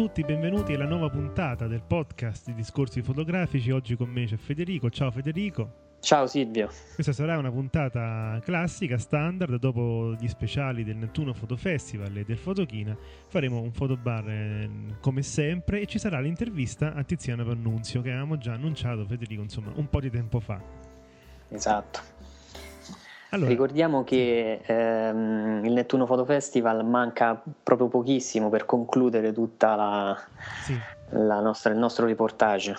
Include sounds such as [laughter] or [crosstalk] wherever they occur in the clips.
Tutti, benvenuti alla nuova puntata del podcast di Discorsi fotografici. Oggi con me c'è Federico. Ciao Federico. Ciao Silvio. Questa sarà una puntata classica, standard, dopo gli speciali del Nettuno Photo Festival e del Fotochina faremo un fotobar eh, come sempre e ci sarà l'intervista a Tiziana Pannunzio che avevamo già annunciato, Federico, insomma, un po' di tempo fa. Esatto. Allora, Ricordiamo che ehm, il Nettuno Photo Festival manca proprio pochissimo per concludere tutta la, sì, la nostra- il nostro reportage.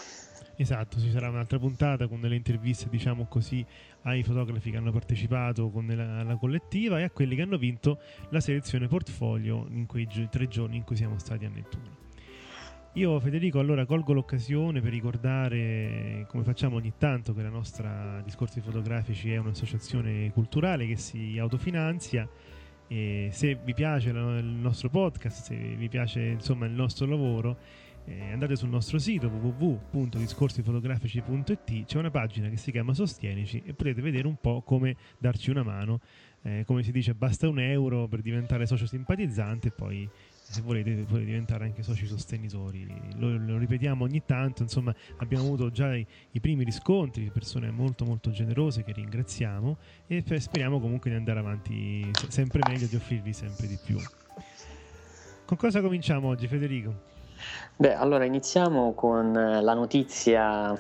esatto, ci sarà un'altra puntata con delle interviste, diciamo così, ai fotografi che hanno partecipato con la, alla collettiva e a quelli che hanno vinto la selezione portfolio in quei gio- tre giorni in cui siamo stati a Nettuno. Io Federico allora colgo l'occasione per ricordare, come facciamo ogni tanto, che la nostra Discorsi Fotografici è un'associazione culturale che si autofinanzia e se vi piace il nostro podcast, se vi piace insomma il nostro lavoro, eh, andate sul nostro sito www.discorsifotografici.it, c'è una pagina che si chiama Sostienici e potete vedere un po' come darci una mano. Eh, come si dice, basta un euro per diventare socio simpatizzante e poi se volete potete diventare anche soci sostenitori. Lo, lo ripetiamo ogni tanto, insomma abbiamo avuto già i, i primi riscontri di persone molto molto generose che ringraziamo e pe- speriamo comunque di andare avanti se- sempre meglio, di offrirvi sempre di più. Con cosa cominciamo oggi Federico? Beh, allora iniziamo con eh, la notizia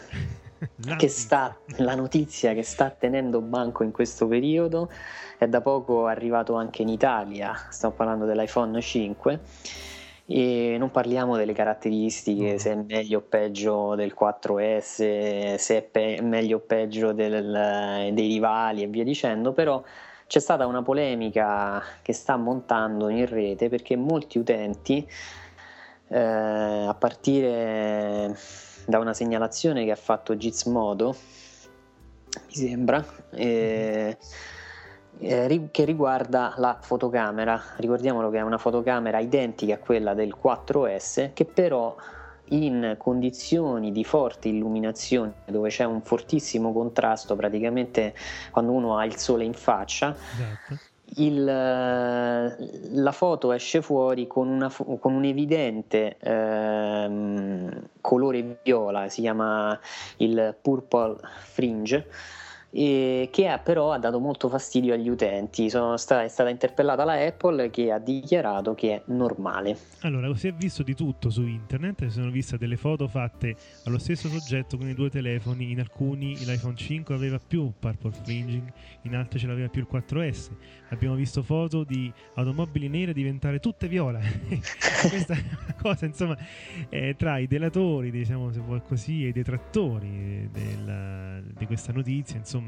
che sta, la notizia che sta tenendo banco in questo periodo è da poco arrivato anche in Italia, stiamo parlando dell'iPhone 5 e non parliamo delle caratteristiche, No. se è meglio o peggio del 4S, se è pe- meglio o peggio del- dei rivali e via dicendo, però c'è stata una polemica che sta montando in rete perché molti utenti, eh, a partire da una segnalazione che ha fatto Gizmodo, mi sembra, eh, eh, che riguarda la fotocamera. Ricordiamolo che è una fotocamera identica a quella del 4S, che però in condizioni di forte illuminazione, dove c'è un fortissimo contrasto, praticamente quando uno ha il sole in faccia, Esatto. Il, eh, la foto esce fuori con, una con un evidente ehm, colore viola, si chiama il purple fringe, e che ha, però ha dato molto fastidio agli utenti. Sta- è stata interpellata la Apple che ha dichiarato che è normale. Allora, si è visto di tutto su internet, si sono viste delle foto fatte allo stesso soggetto con i due telefoni, in alcuni l'iPhone 5 aveva più purple fringing, in altri ce l'aveva più il 4S. Abbiamo visto foto di automobili nere diventare tutte viola. [laughs] Questa è una cosa, insomma, eh, tra i delatori, diciamo se vuoi così, e i detrattori della- di questa notizia, insomma,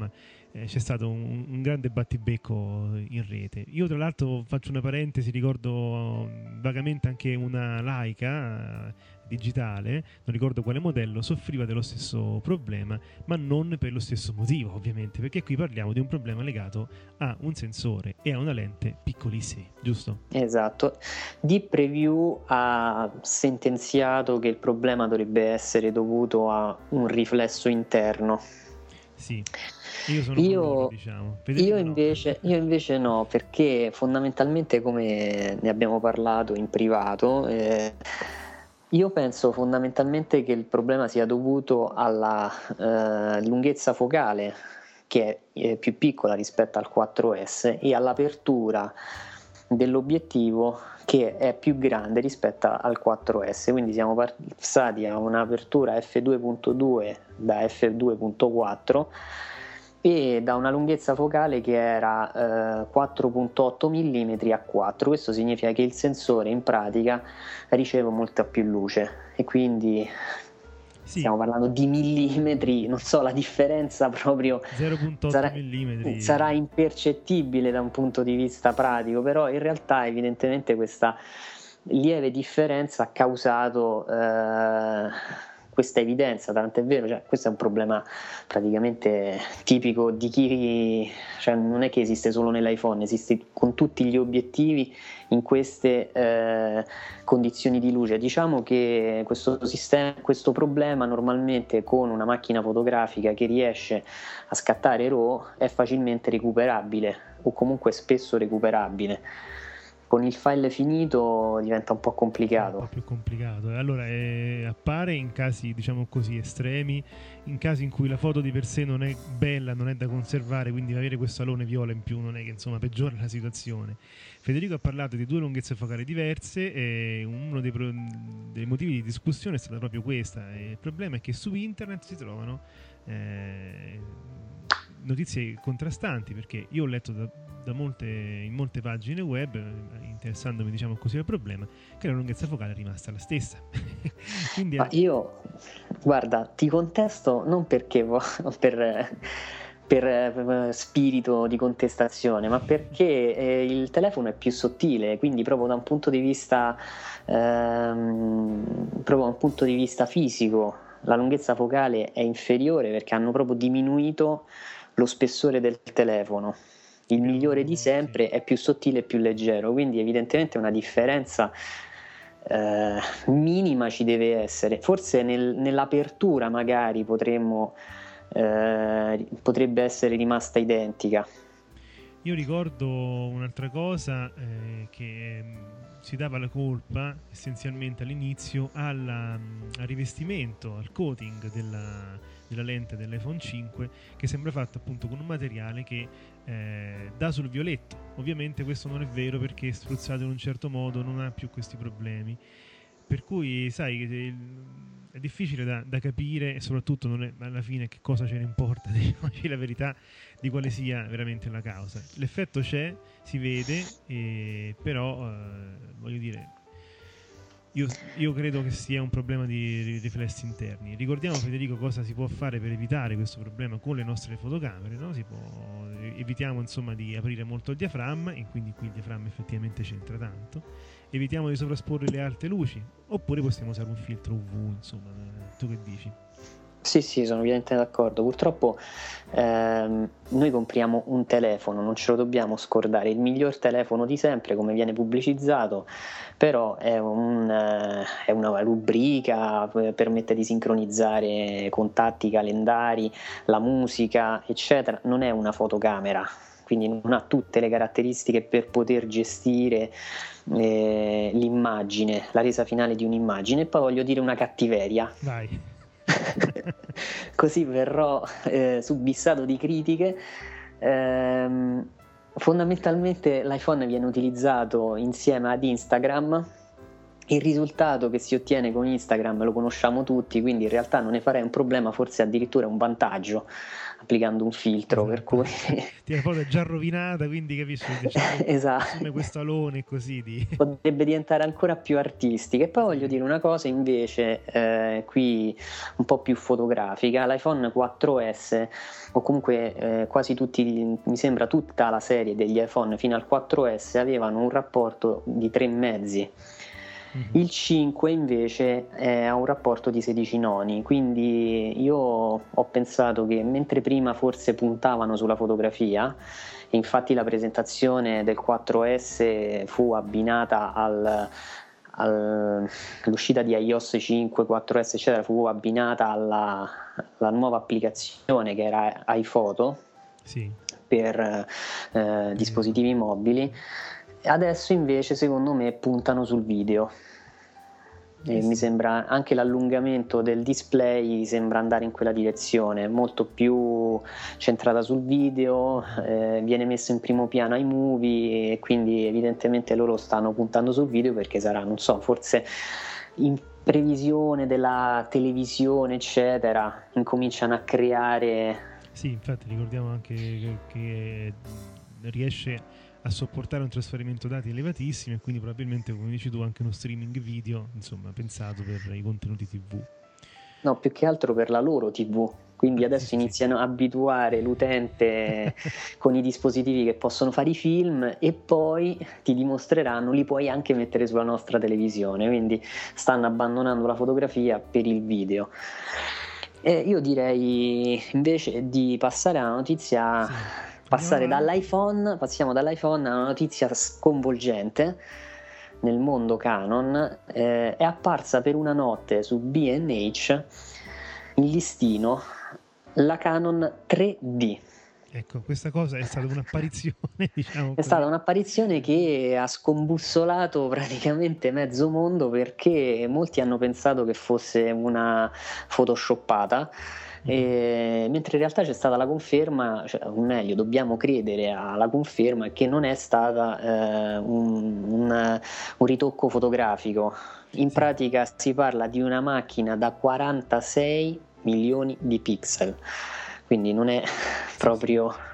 eh, c'è stato un, un grande battibecco in rete. Io tra l'altro faccio una parentesi, ricordo mm, vagamente anche una laica eh, digitale, non ricordo quale modello, soffriva dello stesso problema, ma non per lo stesso motivo ovviamente, perché qui parliamo di un problema legato a un sensore e a una lente piccolissimi, giusto? Esatto. Deep Preview ha sentenziato che il problema dovrebbe essere dovuto a un riflesso interno. Sì. Io sono Io- loro, diciamo. Io no. invece, io invece no, perché fondamentalmente come ne abbiamo parlato in privato, eh, io penso fondamentalmente che il problema sia dovuto alla eh, lunghezza focale che è eh, più piccola rispetto al 4S e all'apertura dell'obiettivo che è più grande rispetto al 4S, quindi siamo passati a un'apertura f2.2 da f2.4 e da una lunghezza focale che era eh, 4.8 mm a 4. Questo significa che il sensore in pratica riceve molta più luce e quindi sì. stiamo parlando di millimetri, non so, la differenza proprio 0.8 sarà, mm. sarà impercettibile da un punto di vista pratico, però in realtà evidentemente questa lieve differenza ha causato eh, questa evidenza, tanto è vero, cioè, questo è un problema praticamente tipico di chi, cioè, non è che esiste solo nell'iPhone, esiste con tutti gli obiettivi in queste eh, condizioni di luce. Diciamo che questo, sistema, questo problema normalmente con una macchina fotografica che riesce a scattare RAW è facilmente recuperabile o comunque spesso recuperabile con il file finito diventa un po' complicato. Un po' più complicato. Allora, eh, appare in casi, diciamo così, estremi, in casi in cui la foto di per sé non è bella, non è da conservare, quindi avere questo alone viola in più non è che insomma peggiora la situazione. Federico ha parlato di due lunghezze focali diverse e uno dei, pro- dei motivi di discussione è stata proprio questa. E il problema è che su internet si trovano eh, notizie contrastanti perché io ho letto da molte, in molte pagine web, eh, interessandomi diciamo così al problema, che la lunghezza focale è rimasta la stessa. [laughs] Quindi, Ma io, guarda, ti contesto non perché [laughs] per, per, eh, spirito di contestazione, ma perché eh, il telefono è più sottile, quindi proprio da un punto di vista, ehm, proprio da un punto di vista fisico la lunghezza focale è inferiore perché hanno proprio diminuito lo spessore del telefono. Il migliore di sempre è più sottile e più leggero, quindi evidentemente una differenza eh, minima ci deve essere. Forse nel, nell'apertura magari potremmo, eh, potrebbe essere rimasta identica. Io ricordo un'altra cosa eh, che mm, si dava la colpa essenzialmente all'inizio alla, mm, al rivestimento, al coating della, della lente dell'iPhone 5 che sembra fatto appunto con un materiale che eh, dà sul violetto. Ovviamente questo non è vero perché spruzzato in un certo modo non ha più questi problemi. Per cui sai che è difficile da, da capire e soprattutto non è, alla fine che cosa ce ne importa, [laughs] diciamoci la verità, di quale sia veramente la causa. L'effetto c'è, si vede, e, però eh, voglio dire io, io, credo che sia un problema di riflessi interni. Ricordiamo, Federico, cosa si può fare per evitare questo problema con le nostre fotocamere. No? Può, evitiamo insomma di aprire molto il diaframma, e quindi qui il diaframma effettivamente c'entra tanto. Evitiamo di sovrasporre le alte luci, oppure possiamo usare un filtro UV. Insomma, tu che dici? Sì, sì, sono evidentemente d'accordo. Purtroppo ehm, noi compriamo un telefono, non ce lo dobbiamo scordare, il miglior telefono di sempre, come viene pubblicizzato, però è, un, eh, è una rubrica, permette di sincronizzare contatti, calendari, la musica, eccetera. Non è una fotocamera, quindi non ha tutte le caratteristiche per poter gestire eh, l'immagine, la resa finale di un'immagine. E poi voglio dire una cattiveria. Vai [laughs] così verrò eh, subissato di critiche. Ehm, fondamentalmente l'iPhone viene utilizzato insieme ad Instagram. Il risultato che si ottiene con Instagram lo conosciamo tutti, quindi in realtà non ne farei un problema, forse addirittura un vantaggio applicando un filtro per cui [laughs] la foto è già rovinata quindi capisci [laughs] diciamo, esatto. come questo alone così di... [laughs] potrebbe diventare ancora più artistica e poi voglio dire una cosa invece eh, qui un po' più fotografica. l'iPhone 4S o comunque eh, quasi tutti mi sembra tutta la serie degli iPhone fino al 4S avevano un rapporto di tre mezzi. Il 5 invece ha un rapporto di 16 noni, quindi io ho pensato che mentre prima forse puntavano sulla fotografia, infatti la presentazione del 4S fu abbinata al, all'uscita di iOS 5, 4S eccetera fu abbinata alla, alla nuova applicazione che era iPhoto sì. per eh, dispositivi mobili adesso invece secondo me puntano sul video. E mi sembra anche l'allungamento del display sembra andare in quella direzione, molto più centrata sul video, eh, viene messo in primo piano ai movie e quindi evidentemente loro stanno puntando sul video perché sarà, non so, forse in previsione della televisione, eccetera, incominciano a creare Sì, infatti ricordiamo anche che, che riesce a sopportare un trasferimento dati elevatissimo e quindi probabilmente, come dici tu, anche uno streaming video, insomma, pensato per i contenuti TV. No, più che altro per la loro TV. Quindi adesso iniziano a abituare l'utente [laughs] con i dispositivi che possono fare i film e poi ti dimostreranno, li puoi anche mettere sulla nostra televisione. Quindi stanno abbandonando la fotografia per il video. E io direi invece di passare alla notizia, sì. Passare dall'iPhone, passiamo dall'iPhone a una notizia sconvolgente nel mondo Canon. Eh, è apparsa per una notte su BH in listino la Canon 3D. Ecco, questa cosa è stata un'apparizione, [laughs] diciamo. È così. stata un'apparizione che ha scombussolato praticamente mezzo mondo perché molti hanno pensato che fosse una photoshoppata. E, mentre in realtà c'è stata la conferma, cioè, o meglio, dobbiamo credere alla conferma che non è stata eh, un, un, un, ritocco fotografico. In pratica si parla di una macchina da 46 milioni di pixel, quindi non è proprio...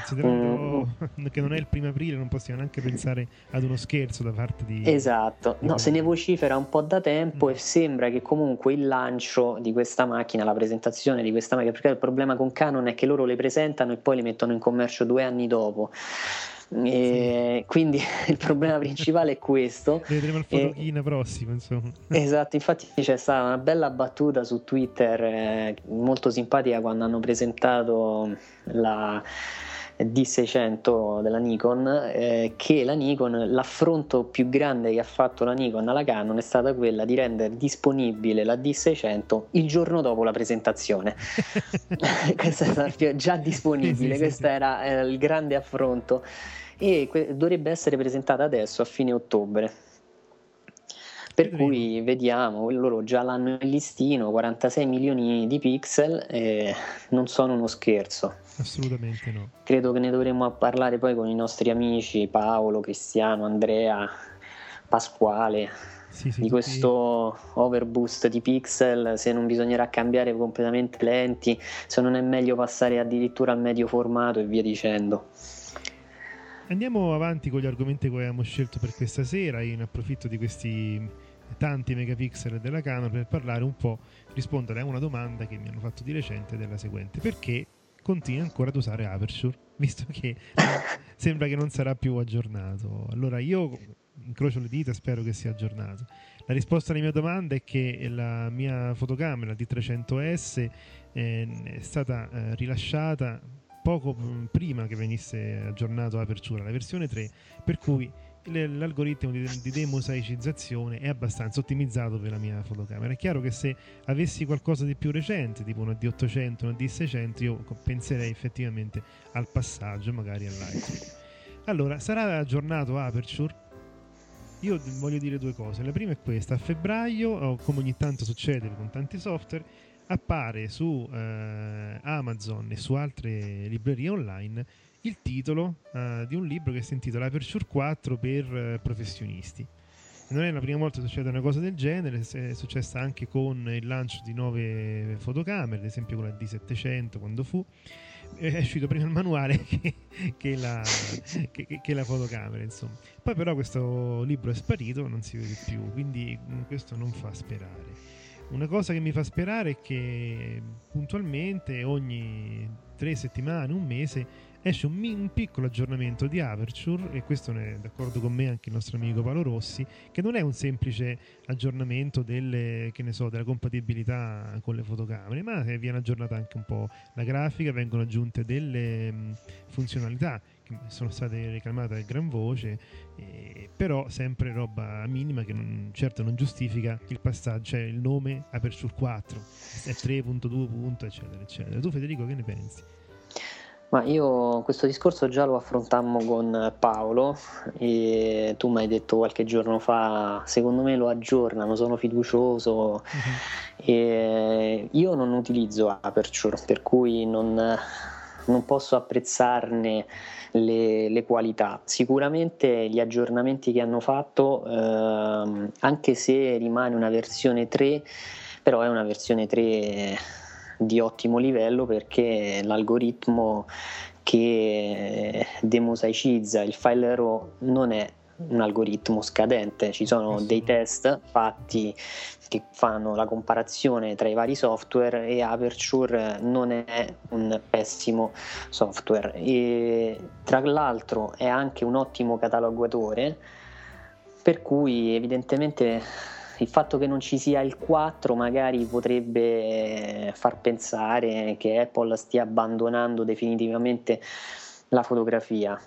Considerando mm. [laughs] che non è il primo aprile, non possiamo neanche pensare ad uno scherzo da parte di. Esatto, no, se ne vocifera un po' da tempo mm. e sembra che comunque il lancio di questa macchina, la presentazione di questa macchina, perché il problema con Canon è che loro le presentano e poi le mettono in commercio due anni dopo. E quindi [laughs] il problema principale è questo. Vedremo il fotochina prossimo, insomma. Esatto, infatti c'è stata una bella battuta su Twitter eh, molto simpatica quando hanno presentato la D600 della Nikon eh, che la Nikon l'affronto più grande che ha fatto la Nikon alla Canon è stata quella di rendere disponibile la D600 il giorno dopo la presentazione [laughs] [laughs] questa è stata già disponibile questo era eh, il grande affronto e que- dovrebbe essere presentata adesso a fine ottobre. Per cui vediamo, loro già l'hanno in listino, 46 milioni di pixel, eh, non sono uno scherzo. Assolutamente no. Credo che ne dovremmo parlare poi con i nostri amici Paolo, Cristiano, Andrea, Pasquale, sì, sì, di questo overboost di pixel, se non bisognerà cambiare completamente lenti, se non è meglio passare addirittura al medio formato e via dicendo. Andiamo avanti con gli argomenti che avevamo scelto per questa sera. Io ne approfitto di questi tanti megapixel della Canon per parlare un po', rispondere a una domanda che mi hanno fatto di recente della seguente: perché continui ancora ad usare Aperture, [laughs] visto che sembra che non sarà più aggiornato? Allora io incrocio le dita e spero che sia aggiornato. La risposta alla mia domanda è che la mia fotocamera D300S eh, è stata eh, rilasciata poco mm, prima che venisse aggiornato Apertura, la versione 3, per cui l'algoritmo di, demosaicizzazione è abbastanza ottimizzato per la mia fotocamera. È chiaro che se avessi qualcosa di più recente, tipo una D800, una D600, io penserei effettivamente al passaggio, magari all'iPhone. Allora, sarà aggiornato Aperture? Io voglio dire due cose. La prima è questa: a febbraio, come ogni tanto succede con tanti software, appare su eh, Amazon e su altre librerie online il titolo eh, di un libro che si intitola Aperture 4 per eh, professionisti. Non è la prima volta che succede una cosa del genere, è successa anche con il lancio di nuove fotocamere, ad esempio con la D700 quando fu. È uscito prima il manuale [laughs] che, che, la, che, che, la, fotocamera, insomma. Poi però questo libro è sparito, non si vede più, quindi mm, questo non fa sperare. Una cosa che mi fa sperare è che puntualmente ogni tre settimane, un mese, esce un, un, piccolo aggiornamento di Aperture e questo è d'accordo con me anche il nostro amico Paolo Rossi che non è un semplice aggiornamento delle, so, della compatibilità con le fotocamere ma viene aggiornata anche un po' la grafica vengono aggiunte delle mh, funzionalità che sono state reclamate a gran voce eh, però sempre roba minima che non, certo non giustifica il passaggio cioè il nome Aperture 4 è 3.2 eccetera eccetera tu Federico che ne pensi? Ma io questo discorso già lo affrontammo con Paolo e tu mi hai detto qualche giorno fa, secondo me lo aggiornano, sono fiducioso. Uh-huh. E io non utilizzo Aperture, per cui non, non posso apprezzarne le, le, qualità. Sicuramente gli aggiornamenti che hanno fatto, ehm, anche se rimane una versione 3, però è una versione 3 di ottimo livello perché l'algoritmo che demosaicizza il file RAW non è un algoritmo scadente, ci sono dei test fatti che fanno la comparazione tra i vari software e Aperture non è un pessimo software. E tra l'altro è anche un ottimo catalogatore per cui evidentemente il fatto che non ci sia il 4 magari potrebbe far pensare che Apple stia abbandonando definitivamente la fotografia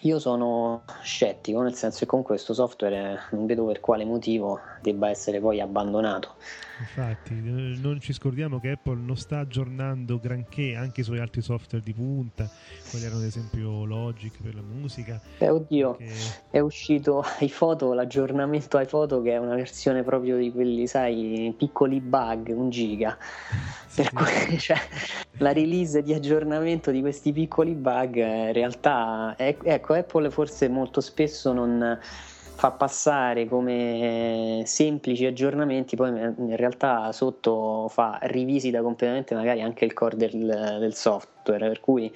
io sono scettico, nel senso che con questo software non vedo per quale motivo debba essere poi abbandonato. Infatti, non ci scordiamo che Apple non sta aggiornando granché anche i suoi altri software di punta, quelli erano ad esempio Logic per la musica. Beh, oddio, che... è uscito iPhoto, l'aggiornamento iPhoto che è una versione proprio di quelli, sai, piccoli bug, un giga. [laughs] sì, per cui [laughs] cioè, la release di aggiornamento di questi piccoli bug in realtà, è, ecco, Apple forse molto spesso non fa passare come semplici aggiornamenti, poi in realtà sotto fa rivisita completamente magari anche il core del, del software, per cui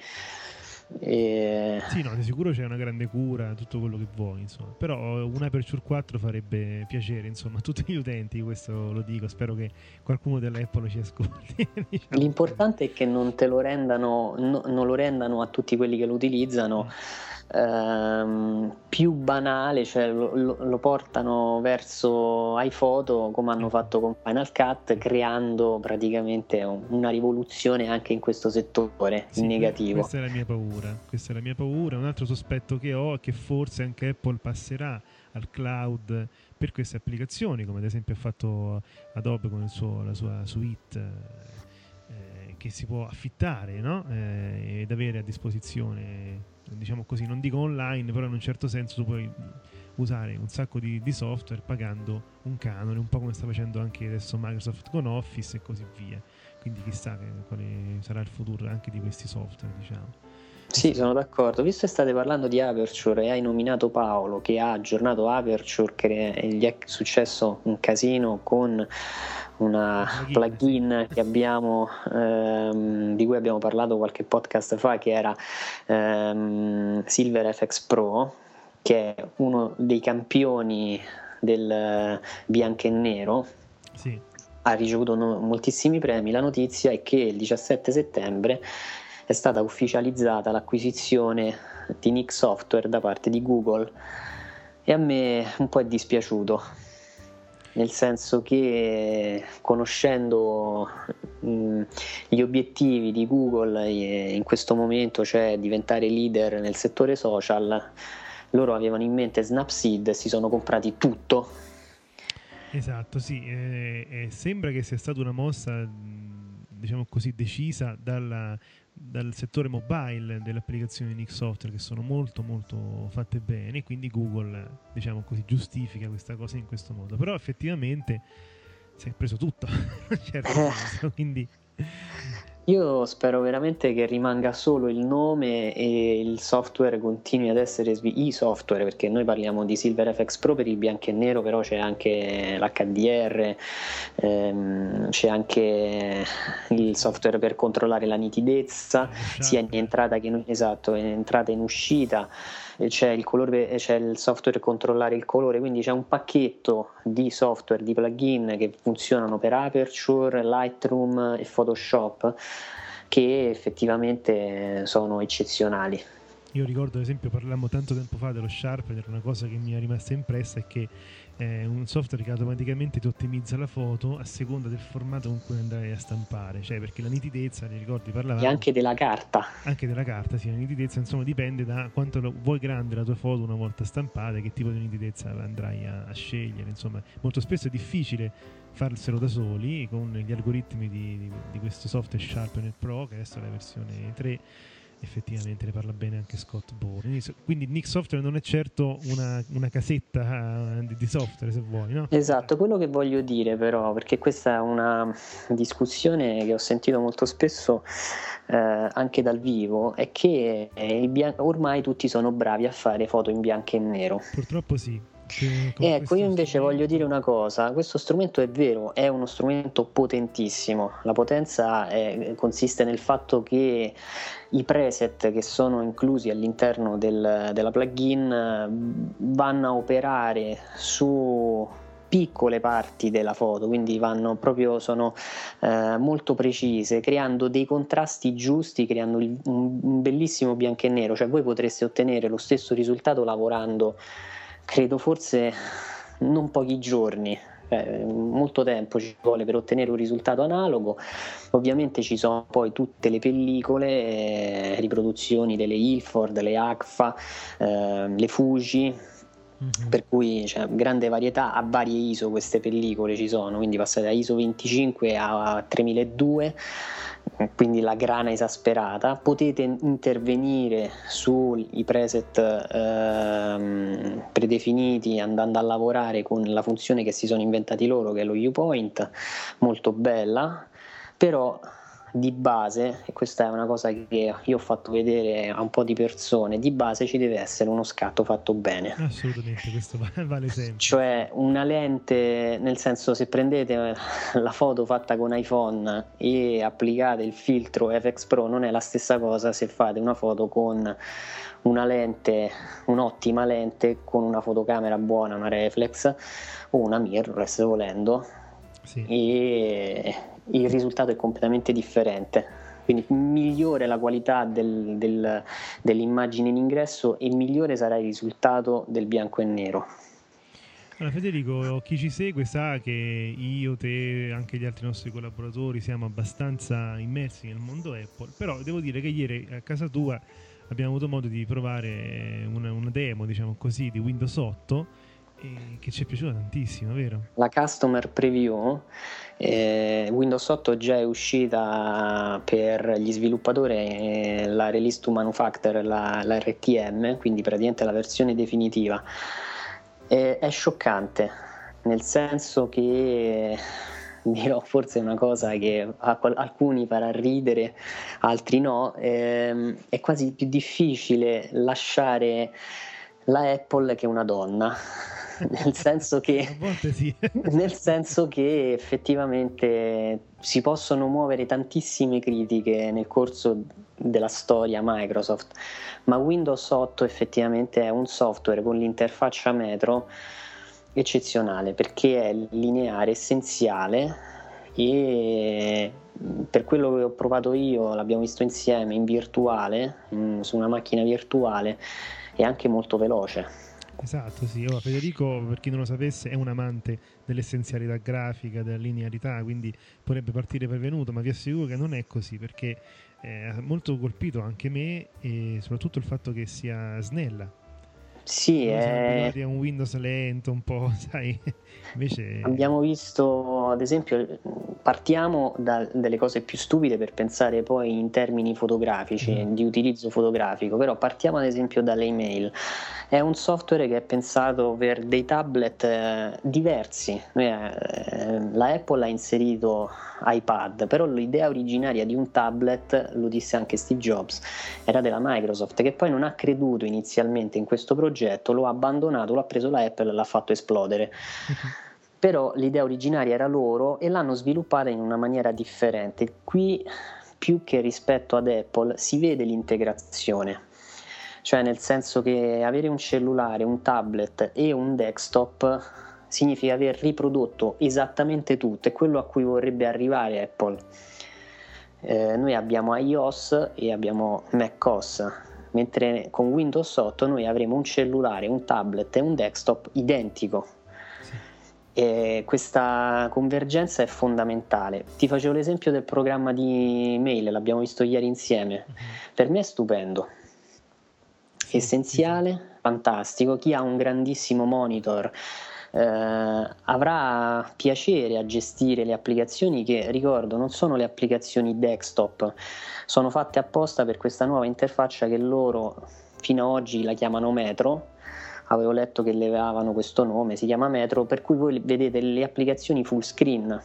e... Sì, no, di sicuro c'è una grande cura, tutto quello che vuoi, insomma. Però un Aperture 4 farebbe piacere, insomma, a tutti gli utenti, questo lo dico, spero che qualcuno dell'Apple ci ascolti. [laughs] diciamo. L'importante è che non te lo rendano, no, non lo rendano a tutti quelli che lo utilizzano. Mm ehm, più banale, cioè lo, lo, portano verso iPhoto come hanno fatto con Final Cut, creando praticamente una rivoluzione anche in questo settore sì, in negativo. Questa è la mia paura. Questa è la mia paura. Un altro sospetto che ho è che forse anche Apple passerà al cloud per queste applicazioni, come ad esempio ha fatto Adobe con suo, la sua suite eh, che si può affittare no? eh, ed avere a disposizione diciamo così, non dico online, però in un certo senso tu puoi usare un sacco di, di, software pagando un canone, un po' come sta facendo anche adesso Microsoft con Office e così via. Quindi chissà quale sarà il futuro anche di questi software, diciamo. Sì, sono d'accordo. Visto che state parlando di Aperture e hai nominato Paolo che ha aggiornato Aperture, che gli è successo un casino con una plugin che abbiamo, ehm, di cui abbiamo parlato qualche podcast fa, che era ehm, Silver FX Pro, che è uno dei campioni del bianco e nero. Sì. Ha ricevuto no- moltissimi premi. La notizia è che il 17 settembre è stata ufficializzata l'acquisizione di Nick Software da parte di Google e a me un po' è dispiaciuto nel senso che conoscendo mh, gli obiettivi di Google in questo momento, cioè diventare leader nel settore social, loro avevano in mente Snapseed e si sono comprati tutto. Esatto, sì, eh, eh, sembra che sia stata una mossa, diciamo così, decisa dalla, dal settore mobile delle applicazioni Nick Software che sono molto molto fatte bene quindi Google diciamo così giustifica questa cosa in questo modo. Però effettivamente si è preso tutto [laughs] certo [laughs] senso, quindi io spero veramente che rimanga solo il nome e il software continui ad essere svi- i software, perché noi parliamo di Silver FX Pro per il bianco e nero, però c'è anche l'HDR, ehm, c'è anche il software per controllare la nitidezza, sia in entrata che in, esatto, in entrata e in uscita c'è il, colore, c'è il software per controllare il colore, quindi c'è un pacchetto di software, di plugin che funzionano per Aperture, Lightroom e Photoshop che effettivamente sono eccezionali. Io ricordo ad esempio parlammo tanto tempo fa dello Sharpener, una cosa che mi è rimasta impressa è che è un software che automaticamente ti ottimizza la foto a seconda del formato con cui andrai a stampare, cioè perché la nitidezza, ti ricordi, parlavamo... E anche della carta. Anche della carta, sì, la nitidezza insomma dipende da quanto lo, vuoi grande la tua foto una volta stampata, che tipo di nitidezza andrai a, a scegliere, insomma, molto spesso è difficile farselo da soli con gli algoritmi di, di, di questo software Sharpener Pro, che adesso è la versione 3 effettivamente ne parla bene anche Scott Bourne. Quindi Nick Software non è certo una, una casetta eh, di, di, software, se vuoi, no? Esatto, quello che voglio dire però, perché questa è una discussione che ho sentito molto spesso eh, anche dal vivo, è che bian- ormai tutti sono bravi a fare foto in bianco e nero. Purtroppo sì. Che- ecco, io invece voglio dire una cosa, questo strumento è vero, è uno strumento potentissimo, la potenza è- consiste nel fatto che i preset che sono inclusi all'interno del- della plugin vanno a operare su piccole parti della foto, quindi vanno proprio, sono eh, molto precise, creando dei contrasti giusti, creando il- un, un bellissimo bianco e nero, cioè voi potreste ottenere lo stesso risultato lavorando credo forse non pochi giorni, eh, molto tempo ci vuole per ottenere un risultato analogo. Ovviamente ci sono poi tutte le pellicole, eh, riproduzioni delle Ilford, le Agfa, eh, le Fuji, Mhm. per cui c'è grande varietà a varie ISO queste pellicole ci sono, quindi passate da ISO 25 a 3002 quindi la grana esasperata potete intervenire sui preset ehm, predefiniti andando a lavorare con la funzione che si sono inventati loro che è lo U-Point molto bella però di base, e questa è una cosa che io ho fatto vedere a un po' di persone, di base ci deve essere uno scatto fatto bene. Assolutamente, questo va- [laughs] vale sempre. Cioè una lente, nel senso se prendete la foto fatta con iPhone e applicate il filtro FX Pro non è la stessa cosa se fate una foto con una lente, un'ottima lente con una fotocamera buona, una reflex o una mirrorless volendo Sì. e il risultato è completamente differente. Quindi migliore la qualità del- del- dell'immagine in ingresso e migliore sarà il risultato del bianco e nero. Allora, Federico, chi ci segue sa che io, te e anche gli altri nostri collaboratori siamo abbastanza immersi nel mondo Apple, però devo dire che ieri a casa tua abbiamo avuto modo di provare una, una demo, diciamo così, di Windows 8 e che ci è piaciuta tantissimo, vero? La customer preview eh, Windows 8 già è uscita per gli sviluppatori eh, la release to manufacture, la, la RTM, quindi praticamente la versione definitiva. Eh, è scioccante, nel senso che dirò forse una cosa che a qual- alcuni farà ridere, altri no, ehm, è quasi più difficile lasciare la Apple che una donna, [laughs] nel senso che sì. [laughs] nel senso che effettivamente si possono muovere tantissime critiche nel corso della storia Microsoft, ma Windows 8 effettivamente è un software con l'interfaccia Metro eccezionale perché è lineare, essenziale e per quello che ho provato io, l'abbiamo visto insieme in virtuale, su una macchina virtuale, è anche molto veloce. Esatto, sì. Ora, Federico, per chi non lo sapesse, è un amante dell'essenzialità grafica, della linearità, quindi potrebbe partire prevenuto, ma vi assicuro che non è così perché eh, ha molto colpito anche me e soprattutto il fatto che sia snella. Sì, è... abituati a un Windows lento, un po', [laughs] sai, invece... Abbiamo visto, ad esempio, partiamo da delle cose più stupide per pensare poi in termini fotografici, Mm. di utilizzo fotografico, però partiamo ad esempio dalle email. È un software che è pensato per dei tablet eh, diversi. Noi, eh, la Apple ha inserito iPad, però l'idea originaria di un tablet, lo disse anche Steve Jobs, era della Microsoft, che poi non ha creduto inizialmente in questo progetto, lo ha abbandonato, l'ha preso la Apple e l'ha fatto esplodere [laughs] però l'idea originaria era loro e l'hanno sviluppata in una maniera differente. Qui più che rispetto ad Apple si vede l'integrazione, cioè nel senso che avere un cellulare, un tablet e un desktop significa aver riprodotto esattamente tutto, è quello a cui vorrebbe arrivare Apple. Eh, noi abbiamo iOS e abbiamo macOS, mentre con Windows 8 noi avremo un cellulare, un tablet e un desktop identico. E questa convergenza è fondamentale. Ti facevo l'esempio del programma di mail, l'abbiamo visto ieri insieme. Per me è stupendo, essenziale, fantastico. Chi ha un grandissimo monitor eh, avrà piacere a gestire le applicazioni che, ricordo, non sono le applicazioni desktop, sono fatte apposta per questa nuova interfaccia che loro fino ad oggi la chiamano Metro. Avevo letto che le avevano questo nome, si chiama Metro, per cui voi vedete le applicazioni full screen.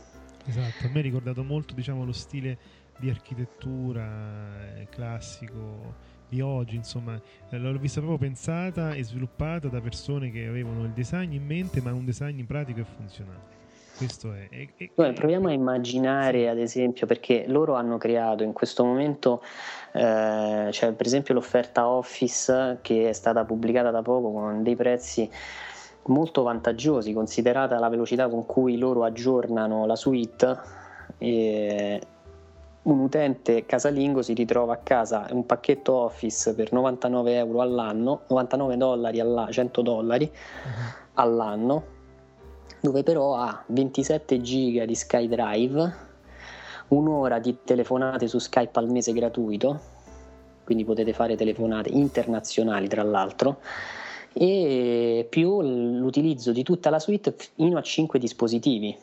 Esatto, a me ha ricordato molto diciamo, lo stile di architettura eh, classico di oggi, insomma, eh, l'ho vista proprio pensata e sviluppata da persone che avevano il design in mente, ma un design pratico e funzionale. Questo è. è, è Beh, proviamo a immaginare, ad esempio, perché loro hanno creato in questo momento, eh, cioè, per esempio, l'offerta Office che è stata pubblicata da poco con dei prezzi molto vantaggiosi, considerata la velocità con cui loro aggiornano la suite. E un utente casalingo si ritrova a casa un pacchetto Office per 99 euro all'anno, 99 dollari all'anno, 100 dollari [laughs] all'anno, dove però ha 27 giga di SkyDrive, un'ora di telefonate su Skype al mese gratuito, quindi potete fare telefonate internazionali tra l'altro, e più l'utilizzo di tutta la suite fino a 5 dispositivi.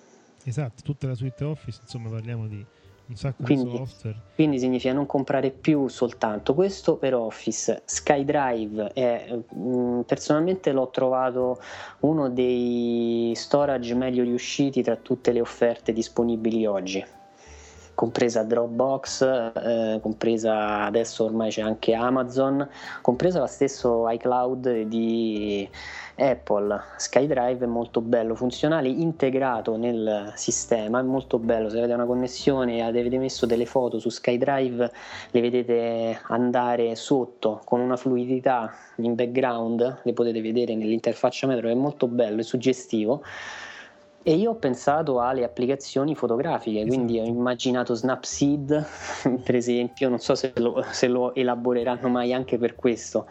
Esatto, tutta la suite Office, insomma parliamo di un sacco quindi, di software. Quindi significa non comprare più soltanto questo per Office. SkyDrive è, mm, personalmente l'ho trovato uno dei storage meglio riusciti tra tutte le offerte disponibili oggi compresa Dropbox, eh, compresa adesso ormai c'è anche Amazon, compresa lo stesso iCloud di Apple. SkyDrive è molto bello, funzionale, integrato nel sistema, è molto bello. Se avete una connessione e avete messo delle foto su SkyDrive, le vedete andare sotto con una fluidità in background, le potete vedere nell'interfaccia metro, è molto bello, è suggestivo e io ho pensato alle applicazioni fotografiche, esatto. quindi ho immaginato Snapseed, [laughs] per esempio, non so se lo, se lo elaboreranno mai anche per questo.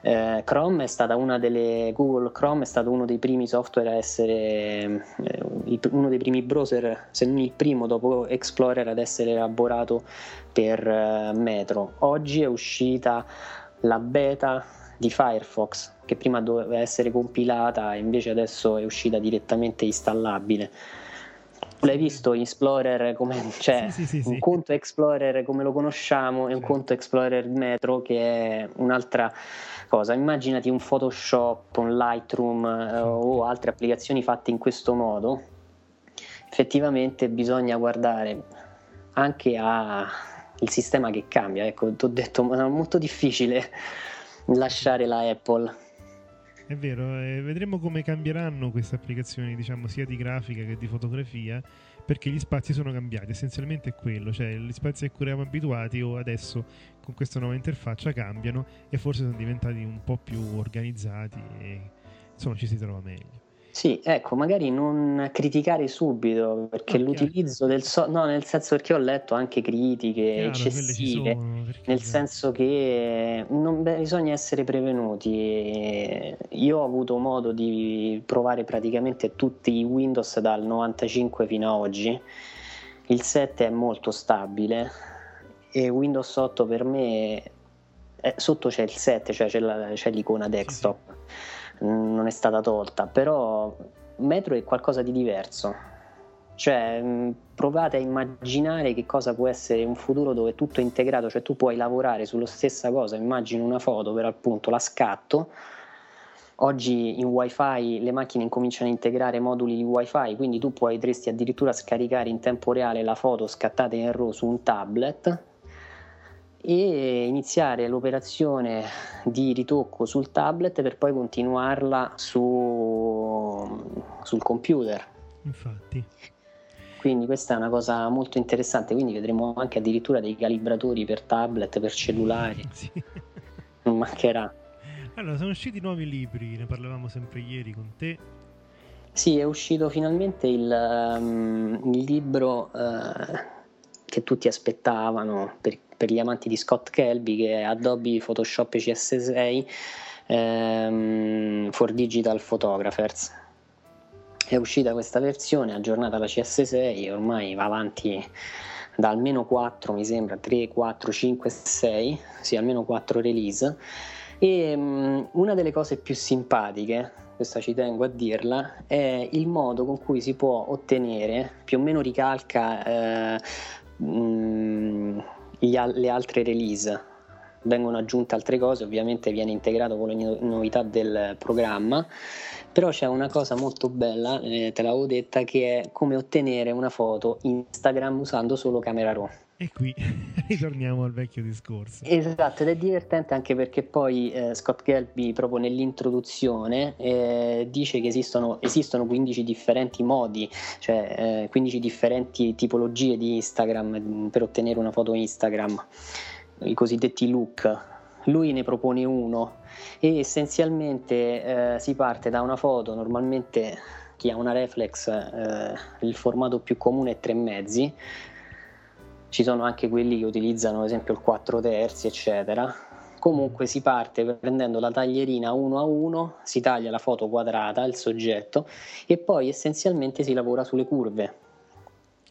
Eh, Chrome è stata una delle Google Chrome è stato uno dei primi software a essere eh, uno dei primi browser, se non il primo dopo Explorer ad essere elaborato per eh, Metro. Oggi è uscita la beta di Firefox che prima doveva essere compilata e invece adesso è uscita direttamente installabile. L'hai visto Explorer come cioè sì, sì, sì, un conto Explorer come lo conosciamo e un conto Explorer Metro che è un'altra cosa. Immaginati un Photoshop, un Lightroom eh, o altre applicazioni fatte in questo modo. Effettivamente bisogna guardare anche al sistema che cambia. Ecco, ti ho detto, è molto difficile lasciare la Apple. È vero, eh, vedremo come cambieranno queste applicazioni, diciamo, sia di grafica che di fotografia, perché gli spazi sono cambiati, essenzialmente è quello, cioè gli spazi a cui eravamo abituati o adesso con questa nuova interfaccia cambiano e forse sono diventati un po' più organizzati e insomma ci si trova meglio. Sì, ecco, magari non criticare subito, perché okay. l'utilizzo del so- no, nel senso perché ho letto anche critiche Chiaro, eccessive, sono, nel senso che non, beh, bisogna essere prevenuti. Io ho avuto modo di provare praticamente tutti i Windows dal 95 fino a oggi. Il 7 è molto stabile e Windows 8 per me è, sotto c'è il 7, cioè c'è, la, c'è l'icona desktop. Sì, sì non è stata tolta, però Metro è qualcosa di diverso. Cioè, provate a immaginare che cosa può essere un futuro dove tutto è integrato, cioè tu puoi lavorare sulla stessa cosa, immagini una foto per appunto la scatto. Oggi in wifi le macchine incominciano a integrare moduli di wifi, quindi tu potresti addirittura scaricare in tempo reale la foto scattata in RAW su un tablet e iniziare l'operazione di ritocco sul tablet per poi continuarla su, sul computer. Infatti. Quindi questa è una cosa molto interessante, quindi vedremo anche addirittura dei calibratori per tablet, per cellulari. [laughs] Sì. Non mancherà. Allora, sono usciti nuovi libri, ne parlavamo sempre ieri con te. Sì, è uscito finalmente il, um, il libro uh, che tutti aspettavano per, per gli amanti di Scott Kelby che è Adobe Photoshop CS6 ehm, for Digital Photographers. È uscita questa versione aggiornata alla CS6, ormai va avanti da almeno 4, mi sembra, 3, 4, 5, 6, sì, almeno 4 release. E um, una delle cose più simpatiche, questa ci tengo a dirla, è il modo con cui si può ottenere, più o meno ricalca eh, mh, le altre release vengono aggiunte altre cose, ovviamente viene integrato con le novità del programma, però c'è una cosa molto bella, eh, te l'avevo detta, che è come ottenere una foto Instagram usando solo Camera Raw. E qui [laughs] ritorniamo al vecchio discorso. Esatto, ed è divertente anche perché poi eh, Scott Gelby, proprio nell'introduzione, eh, dice che esistono, esistono, 15 differenti modi, cioè eh, 15 differenti tipologie di Instagram mm, per ottenere una foto Instagram, i cosiddetti look. Lui ne propone uno e essenzialmente eh, si parte da una foto, normalmente chi ha una reflex, eh, il formato più comune è 3 mezzi ci sono anche quelli che utilizzano ad esempio il 4 terzi, eccetera. Comunque si parte prendendo la taglierina uno a uno, si taglia la foto quadrata, il soggetto, e poi essenzialmente si lavora sulle curve.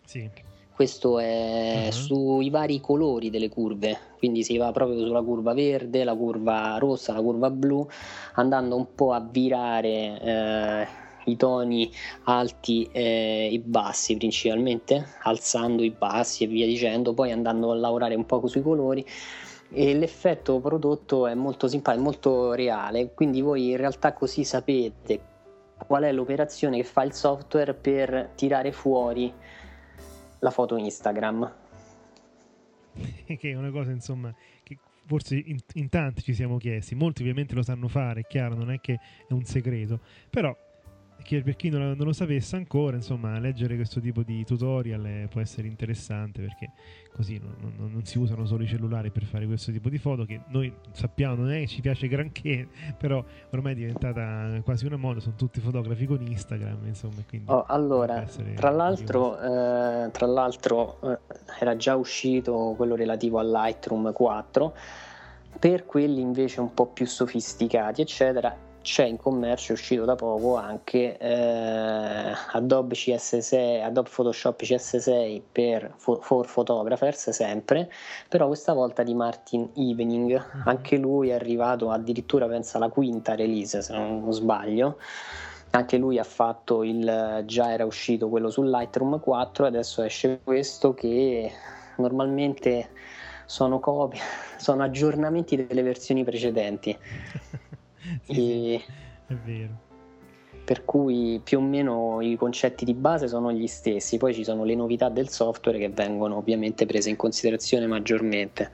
Sì. Questo è uh-huh. sui vari colori delle curve, quindi si va proprio sulla curva verde, la curva rossa, la curva blu, andando un po' a virare eh, i toni alti e bassi principalmente, alzando i bassi e via dicendo, poi andando a lavorare un po' sui colori. E l'effetto prodotto è molto simpatico, è molto reale, quindi voi in realtà così sapete qual è l'operazione che fa il software per tirare fuori la foto Instagram. [laughs] che è una cosa insomma che forse in, in tanti ci siamo chiesti, molti ovviamente lo sanno fare, è chiaro, non è che è un segreto, però per chi non, non, lo sapesse ancora, insomma, leggere questo tipo di tutorial può essere interessante perché così non, non, non, si usano solo i cellulari per fare questo tipo di foto che noi sappiamo non è che ci piace granché, [laughs] però ormai è diventata quasi una moda, sono tutti fotografi con Instagram, insomma. Oh, allora, tra l'altro, eh, tra l'altro eh, era già uscito quello relativo al Lightroom 4 per quelli invece un po' più sofisticati, eccetera c'è in commercio, è uscito da poco anche eh, Adobe CS6, Adobe Photoshop CS6 per for, Photographers sempre, però questa volta di Martin Evening, uh-huh. anche lui è arrivato addirittura pensa alla quinta release se non sbaglio. Anche lui ha fatto il già era uscito quello su Lightroom 4 adesso esce questo che normalmente sono copie, [laughs] sono aggiornamenti delle versioni precedenti. [laughs] [laughs] sì. È vero. Per cui più o meno i concetti di base sono gli stessi, poi ci sono le novità del software che vengono ovviamente prese in considerazione maggiormente.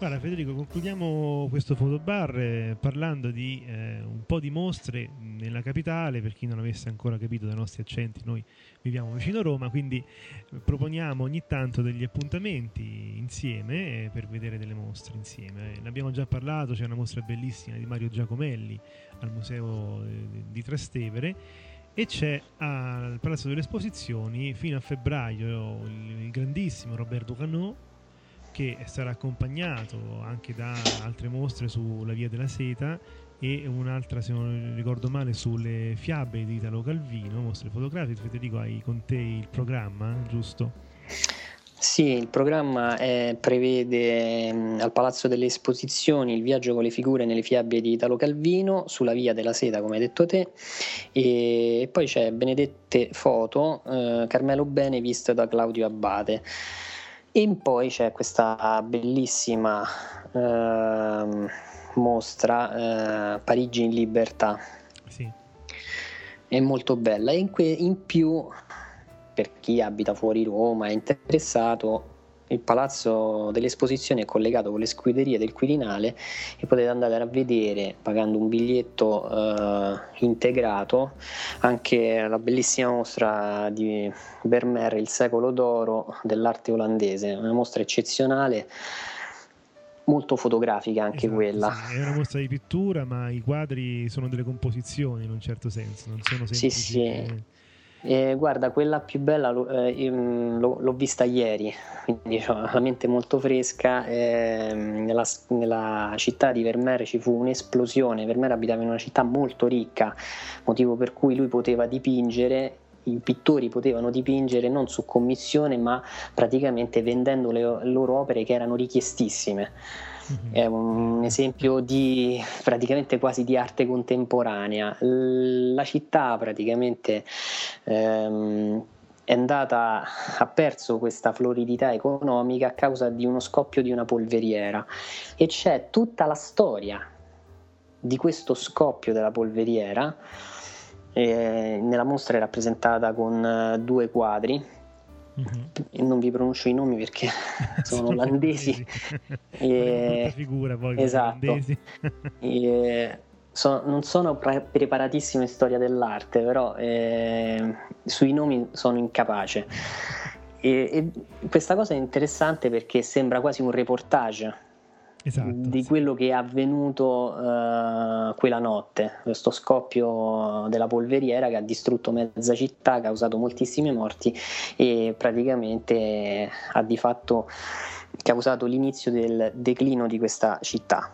Guarda Federico, concludiamo questo fotobar eh, parlando di eh, un po' di mostre nella capitale, per chi non avesse ancora capito dai nostri accenti, noi viviamo vicino a Roma, quindi eh, proponiamo ogni tanto degli appuntamenti insieme eh, per vedere delle mostre insieme. Ne abbiamo già parlato, c'è una mostra bellissima di Mario Giacomelli al Museo eh, di Trastevere e c'è al Palazzo delle Esposizioni fino a febbraio il grandissimo Roberto Canot che sarà accompagnato anche da altre mostre sulla Via della Seta e un'altra, se non ricordo male, sulle fiabe di Italo Calvino, mostre fotografiche. Federico, hai con te il programma, giusto? Sì, il programma è, prevede mh, al Palazzo delle Esposizioni il viaggio con le figure nelle fiabe di Italo Calvino sulla Via della Seta, come hai detto te, e poi c'è Benedette Foto, eh, Carmelo Bene visto da Claudio Abbate. E poi c'è questa bellissima eh, mostra eh, Parigi in libertà. Sì. È molto bella. E in, que- in più, per chi abita fuori Roma, è interessato, il palazzo dell'esposizione è collegato con le scuderie del Quirinale e potete andare a vedere pagando un biglietto eh, integrato anche la bellissima mostra di Vermeer Il secolo d'oro dell'arte olandese, una mostra eccezionale molto fotografica anche esatto, quella. Sì, è una mostra di pittura, ma i quadri sono delle composizioni in un certo senso, non sono semplici. Sì, sì. Eh, guarda, quella più bella eh, l'ho, l'ho, vista ieri, quindi ho la mente molto fresca. Eh, nella, nella, città di Vermeer ci fu un'esplosione. Vermeer abitava in una città molto ricca, motivo per cui lui poteva dipingere. I pittori potevano dipingere non su commissione, ma praticamente vendendo le loro opere che erano richiestissime. Mm-hmm. È un esempio di praticamente quasi di arte contemporanea. La città praticamente ehm, è andata, ha perso questa floridità economica a causa di uno scoppio di una polveriera e c'è tutta la storia di questo scoppio della polveriera. Eh, nella mostra è rappresentata con uh, due quadri uh-huh. non vi pronuncio i nomi perché sono, [laughs] sono olandesi. [laughs] e... figura poi esatto. [laughs] e... So, non sono pre- preparatissimo in storia dell'arte, però eh, sui nomi sono incapace. E, e questa cosa è interessante perché sembra quasi un reportage Esatto, di quello che è avvenuto uh, quella notte, questo scoppio della polveriera che ha distrutto mezza città, ha causato moltissime morti e praticamente ha di fatto causato l'inizio del declino di questa città.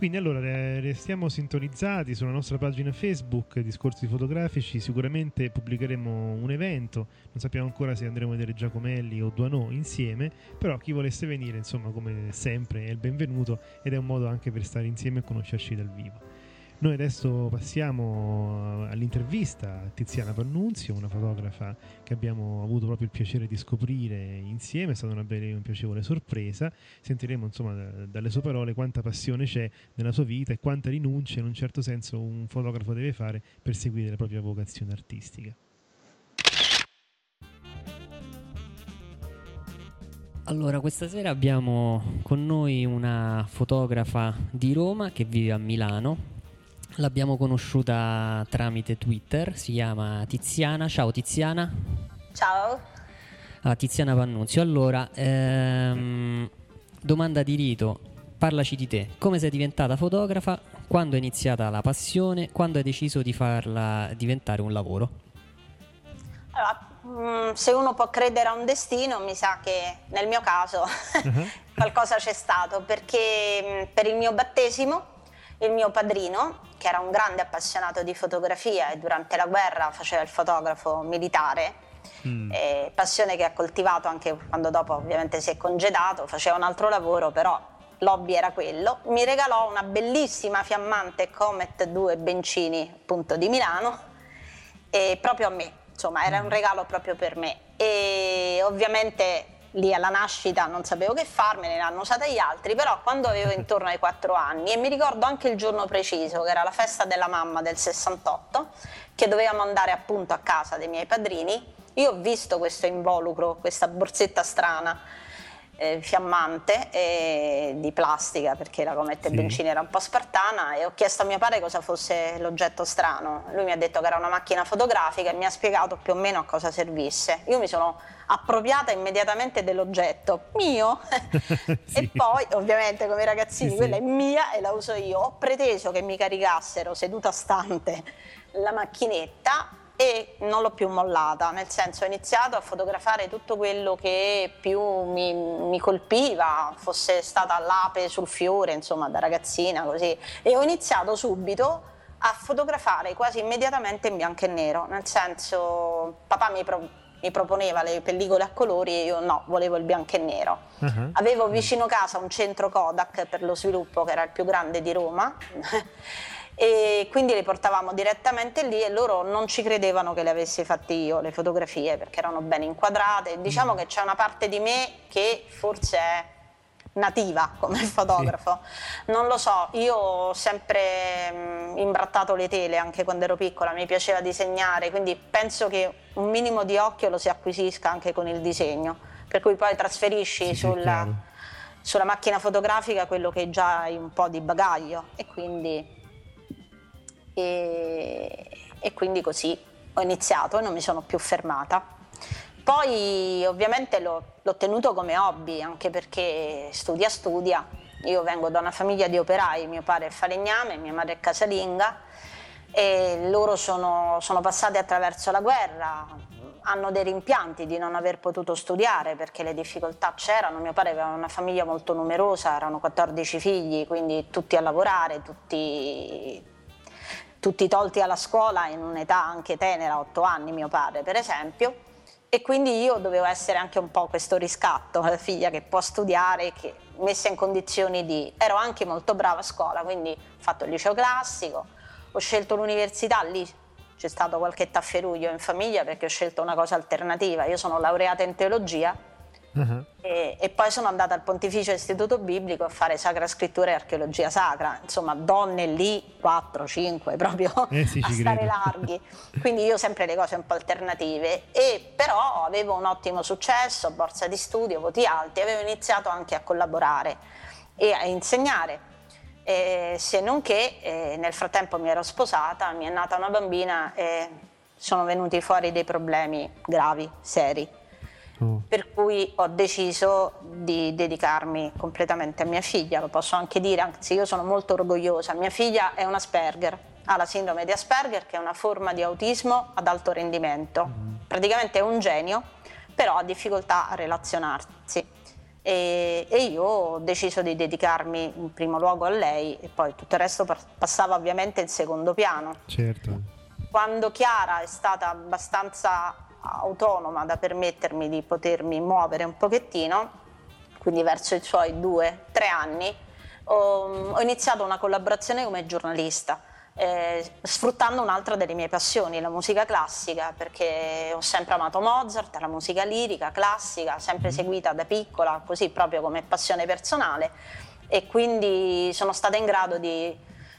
Quindi allora restiamo sintonizzati sulla nostra pagina Facebook Discorsi Fotografici, sicuramente pubblicheremo un evento, non sappiamo ancora se andremo a vedere Giacomelli o Duanò insieme, però chi volesse venire insomma come sempre è il benvenuto ed è un modo anche per stare insieme e conoscerci dal vivo. Noi adesso passiamo all'intervista a Tiziana Pannunzio, una fotografa che abbiamo avuto proprio il piacere di scoprire insieme, è stata una bella e piacevole sorpresa. Sentiremo insomma dalle sue parole quanta passione c'è nella sua vita e quanta rinuncia in un certo senso un fotografo deve fare per seguire la propria vocazione artistica. Allora, questa sera abbiamo con noi una fotografa di Roma che vive a Milano, L'abbiamo conosciuta tramite Twitter, si chiama Tiziana. Ciao Tiziana. Ciao. Ah, Tiziana Pannunzio. Allora, ehm, domanda di rito, parlaci di te. Come sei diventata fotografa? Quando è iniziata la passione? Quando hai deciso di farla diventare un lavoro? Allora, mm, se uno può credere a un destino, mi sa che nel mio caso uh-huh. [laughs] qualcosa c'è stato, perché mm, per il mio battesimo il mio padrino, che era un grande appassionato di fotografia e durante la guerra faceva il fotografo militare, mm. passione che ha coltivato anche quando dopo ovviamente si è congedato, faceva un altro lavoro, però l'hobby era quello, mi regalò una bellissima fiammante Comet 2 Bencini appunto di Milano e proprio a me, insomma era un mm. regalo proprio per me e ovviamente lì alla nascita non sapevo che farmene, ne hanno usata gli altri, però quando avevo intorno ai 4 anni e mi ricordo anche il giorno preciso, che era la festa della mamma del 68, che dovevamo andare appunto a casa dei miei padrini, io ho visto questo involucro, questa borsetta strana, eh, fiammante eh, di plastica perché la comette sì. Bencini era un po' spartana e ho chiesto a mio padre cosa fosse l'oggetto strano. Lui mi ha detto che era una macchina fotografica e mi ha spiegato più o meno a cosa servisse. Io mi sono appropriata immediatamente dell'oggetto mio [laughs] [laughs] sì. e poi ovviamente come ragazzini sì, quella è mia e la uso io. Ho preteso che mi caricassero seduta stante la macchinetta e non l'ho più mollata, nel senso ho iniziato a fotografare tutto quello che più mi, mi, colpiva, fosse stata l'ape sul fiore, insomma da ragazzina così, e ho iniziato subito a fotografare quasi immediatamente in bianco e nero, nel senso papà mi, pro, mi proponeva le pellicole a colori e io no, volevo il bianco e nero. Uh-huh. Avevo vicino casa un centro Kodak per lo sviluppo che era il più grande di Roma [laughs] e quindi le portavamo direttamente lì e loro non ci credevano che le avessi fatte io le fotografie perché erano ben inquadrate. Diciamo mm. che c'è una parte di me che forse è nativa come fotografo. Sì. Non lo so, io ho sempre mh, imbrattato le tele anche quando ero piccola, mi piaceva disegnare, quindi penso che un minimo di occhio lo si acquisisca anche con il disegno, per cui poi trasferisci sì, sulla, sulla macchina fotografica quello che già hai un po' di bagaglio e quindi e, e quindi così ho iniziato e non mi sono più fermata. Poi ovviamente l'ho, l'ho, tenuto come hobby, anche perché studia studia. Io vengo da una famiglia di operai, mio padre è falegname, mia madre è casalinga e loro sono, sono passati attraverso la guerra, hanno dei rimpianti di non aver potuto studiare perché le difficoltà c'erano. Mio padre aveva una famiglia molto numerosa, erano 14 figli, quindi tutti a lavorare, tutti tutti tolti alla scuola in un'età anche tenera, 8 anni mio padre per esempio, e quindi io dovevo essere anche un po' questo riscatto, la [laughs] figlia che può studiare, che messa in condizioni di... ero anche molto brava a scuola, quindi ho fatto il liceo classico, ho scelto l'università, lì c'è stato qualche tafferuglio in famiglia perché ho scelto una cosa alternativa, io sono laureata in teologia Uh-huh. E, e, poi sono andata al Pontificio Istituto Biblico a fare Sacra Scrittura e Archeologia Sacra, insomma donne lì, 4, 5, [laughs] proprio eh sì, a stare larghi. Quindi io sempre le cose un po' alternative, e però avevo un ottimo successo, borsa di studio, voti alti, avevo iniziato anche a collaborare e a insegnare. E se non che eh, nel frattempo mi ero sposata, mi è nata una bambina e sono venuti fuori dei problemi gravi, seri Oh. Per cui ho deciso di dedicarmi completamente a mia figlia, lo posso anche dire, anzi io sono molto orgogliosa. Mia figlia è un Asperger, ha la sindrome di Asperger che è una forma di autismo ad alto rendimento. Mm. Praticamente è un genio, però ha difficoltà a relazionarsi. E, e, io ho deciso di dedicarmi in primo luogo a lei e poi tutto il resto passava ovviamente in secondo piano. Certo. Quando Chiara è stata abbastanza autonoma da permettermi di potermi muovere un pochettino, quindi verso i suoi due, tre anni, ho, ho iniziato una collaborazione come giornalista. Eh, sfruttando un'altra delle mie passioni, la musica classica, perché ho sempre amato Mozart, la musica lirica, classica, sempre mm-hmm. seguita da piccola, così proprio come passione personale e quindi sono stata in grado di,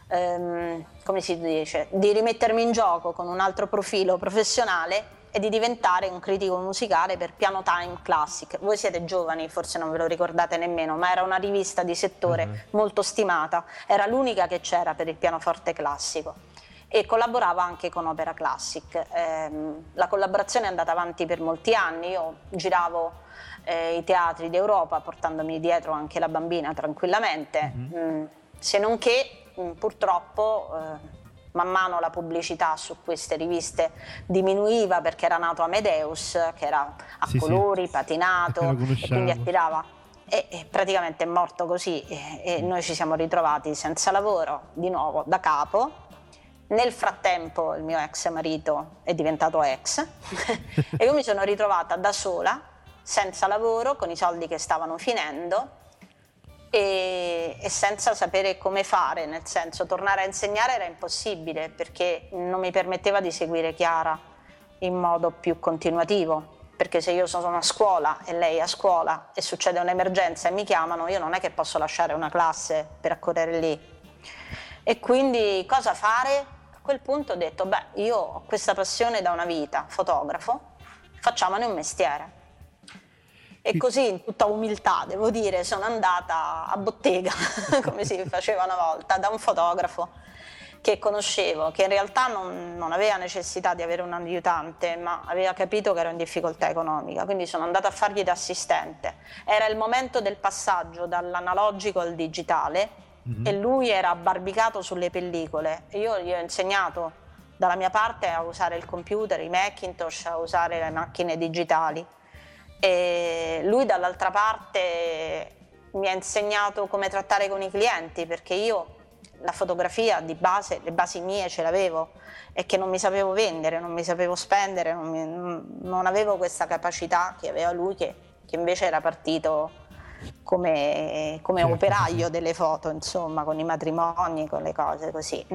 ehm, come si dice, di rimettermi in gioco con un altro profilo professionale e di diventare un critico musicale per Piano Time Classic. Voi siete giovani, forse non ve lo ricordate nemmeno, ma era una rivista di settore uh-huh. molto stimata, era l'unica che c'era per il pianoforte classico e collaborava anche con Opera Classic. Eh, la collaborazione è andata avanti per molti anni, io giravo eh, i teatri d'Europa portandomi dietro anche la bambina tranquillamente, uh-huh. mm, se non che mh, mm, purtroppo... Eh, man mano la pubblicità su queste riviste diminuiva perché era nato Amedeus, che era a sì, colori, sì. patinato, [laughs] e quindi attirava. E, e, praticamente è morto così e, e noi ci siamo ritrovati senza lavoro, di nuovo da capo. Nel frattempo il mio ex marito è diventato ex [laughs] [laughs] e io mi sono ritrovata da sola, senza lavoro, con i soldi che stavano finendo e, e, senza sapere come fare, nel senso tornare a insegnare era impossibile perché non mi permetteva di seguire Chiara in modo più continuativo. Perché se io sono a scuola e lei è a scuola e succede un'emergenza e mi chiamano, io non è che posso lasciare una classe per accorrere lì. E quindi cosa fare? A quel punto ho detto, beh, io ho questa passione da una vita, fotografo, facciamone un mestiere e così, in tutta umiltà, devo dire, sono andata a bottega, [laughs] come si faceva una volta, da un fotografo che conoscevo, che in realtà non, non, aveva necessità di avere un aiutante, ma aveva capito che ero in difficoltà economica, quindi sono andata a fargli da assistente. Era il momento del passaggio dall'analogico al digitale mm-hmm. e lui era abbarbicato sulle pellicole. Io gli ho insegnato dalla mia parte a usare il computer, i Macintosh, a usare le macchine digitali e lui dall'altra parte mi ha insegnato come trattare con i clienti perché io la fotografia di base, le basi mie ce l'avevo e che non mi sapevo vendere, non mi sapevo spendere, non, mi, non avevo questa capacità che aveva lui che, che invece era partito come, come certo. operaio delle foto, insomma, con i matrimoni, con le cose così.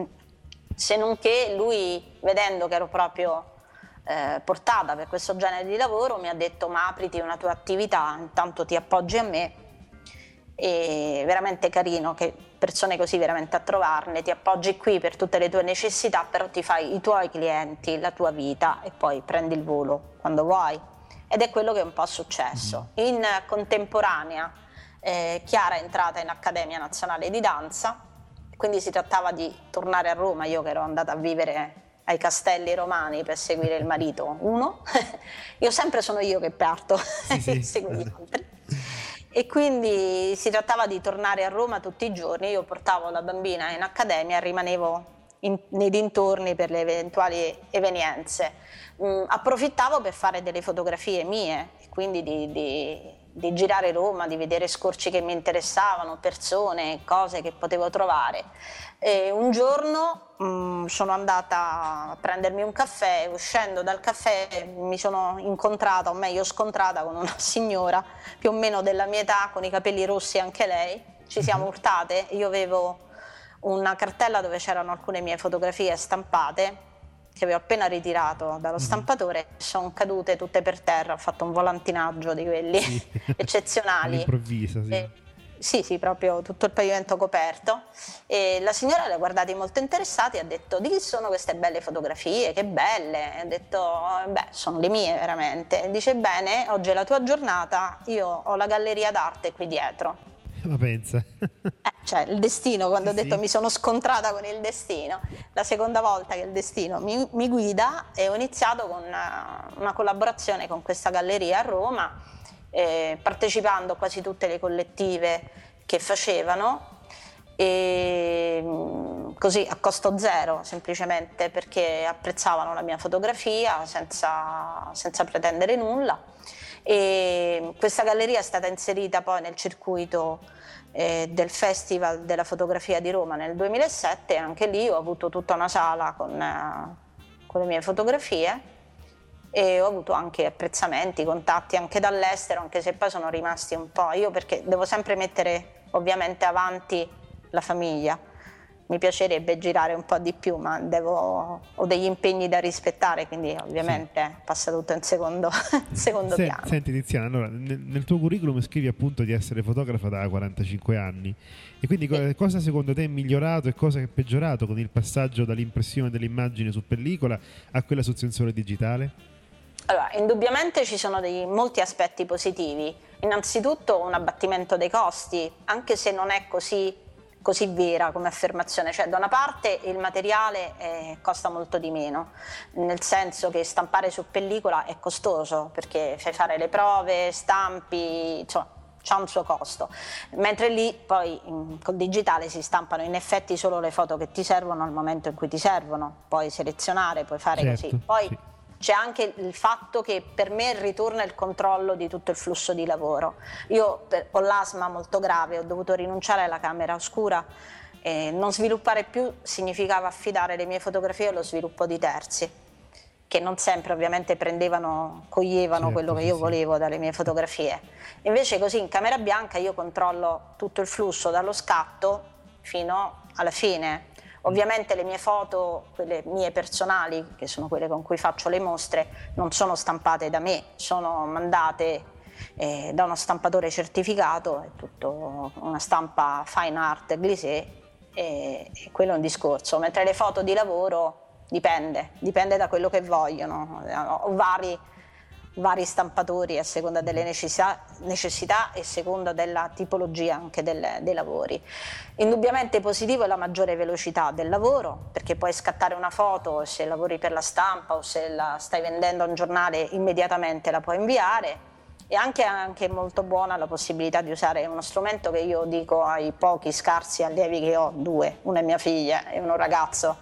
Se non che lui, vedendo che ero proprio eh, portata per questo genere di lavoro mi ha detto ma apriti una tua attività, intanto ti appoggi a me e veramente carino che persone così veramente a trovarne, ti appoggi qui per tutte le tue necessità, però ti fai i tuoi clienti, la tua vita e poi prendi il volo quando vuoi. Ed è quello che è un po' successo. Mm-hmm. In contemporanea eh, Chiara è entrata in Accademia Nazionale di Danza, quindi si trattava di tornare a Roma, io che ero andata a vivere ai castelli romani per seguire il marito, uno, [laughs] io sempre sono io che parto sì, sì. [laughs] seguo gli altri. E quindi si trattava di tornare a Roma tutti i giorni, io portavo la bambina in accademia, rimanevo in, nei dintorni per le eventuali evenienze. Mm, approfittavo per fare delle fotografie mie, quindi di, di, di girare Roma, di vedere scorci che mi interessavano, persone, cose che potevo trovare. E un giorno mh, mm, sono andata a prendermi un caffè, uscendo dal caffè mi sono incontrata, o meglio scontrata con una [laughs] signora più o meno della mia età, con i capelli rossi anche lei, ci siamo mhm. urtate, io avevo una cartella dove c'erano alcune mie fotografie stampate che avevo appena ritirato dallo stampatore, sono cadute tutte per terra, ho fatto un volantinaggio di quelli Sì. [laughs] eccezionali. All'improvviso, sì. E- sì, sì, proprio tutto il pavimento coperto. E la signora le ha guardati molto interessati e ha detto: Di chi sono queste belle fotografie? Che belle! E ha detto: "Eh, Beh, sono le mie veramente. E dice: Bene, oggi è la tua giornata, io ho la galleria d'arte qui dietro. [laughs] Ma pensa. Eh, cioè, il destino, quando Sì, ho detto sì. mi sono scontrata con il destino, la seconda volta che il destino mi, mi guida e ho iniziato con una, una collaborazione con questa galleria a Roma, eh, partecipando a quasi tutte le collettive che facevano e mm, così a costo zero semplicemente perché apprezzavano la mia fotografia senza, senza pretendere nulla e questa galleria è stata inserita poi nel circuito eh, del Festival della fotografia di Roma nel 2007 e anche lì ho avuto tutta una sala con, eh, con le mie fotografie e ho avuto anche apprezzamenti, contatti anche dall'estero, anche se poi sono rimasti un po'. Io perché devo sempre mettere ovviamente avanti la famiglia. Mi piacerebbe girare un po' di più, ma devo, ho degli impegni da rispettare, quindi ovviamente passa tutto in secondo, [laughs] secondo Se- piano. Senti Tiziana, allora, nel, nel tuo curriculum scrivi appunto di essere fotografa da 45 anni e quindi co- cosa secondo te è migliorato e cosa è peggiorato con il passaggio dall'impressione dell'immagine su pellicola a quella sul sensore digitale? Allora, indubbiamente ci sono dei, molti aspetti positivi. Innanzitutto un abbattimento dei costi, anche se non è così, così vera come affermazione. Cioè, da una parte il materiale eh, costa molto di meno, nel senso che stampare su pellicola è costoso, perché fai fare le prove, stampi, insomma, c'ha un suo costo. Mentre lì poi in- col digitale si stampano in effetti solo le foto che ti servono al momento in cui ti servono, puoi selezionare, puoi fare Certo, così. Poi sì. C'è anche il fatto che per me ritorna il controllo di tutto il flusso di lavoro. Io per- ho l'asma molto grave, ho dovuto rinunciare alla camera oscura. e non sviluppare più significava affidare le mie fotografie allo sviluppo di terzi, che non sempre ovviamente prendevano, coglievano Certo, quello che io volevo dalle mie fotografie. Invece così in camera bianca io controllo tutto il flusso dallo scatto fino alla fine. Ovviamente le mie foto, quelle mie personali, che sono quelle con cui faccio le mostre, non sono stampate da me, sono mandate eh, da uno stampatore certificato, è tutto una stampa fine art glissé e, e quello è un discorso. Mentre le foto di lavoro dipende, dipende da quello che vogliono. Ho vari, vari stampatori a seconda delle necessità, necessità e a seconda della tipologia anche del- dei lavori. Indubbiamente positivo è la maggiore velocità del lavoro, perché puoi scattare una foto se lavori per la stampa o se la stai vendendo a un giornale immediatamente la puoi inviare. E anche, anche molto buona la possibilità di usare uno strumento che io dico ai pochi scarsi allievi che ho, due, una è mia figlia e uno ragazzo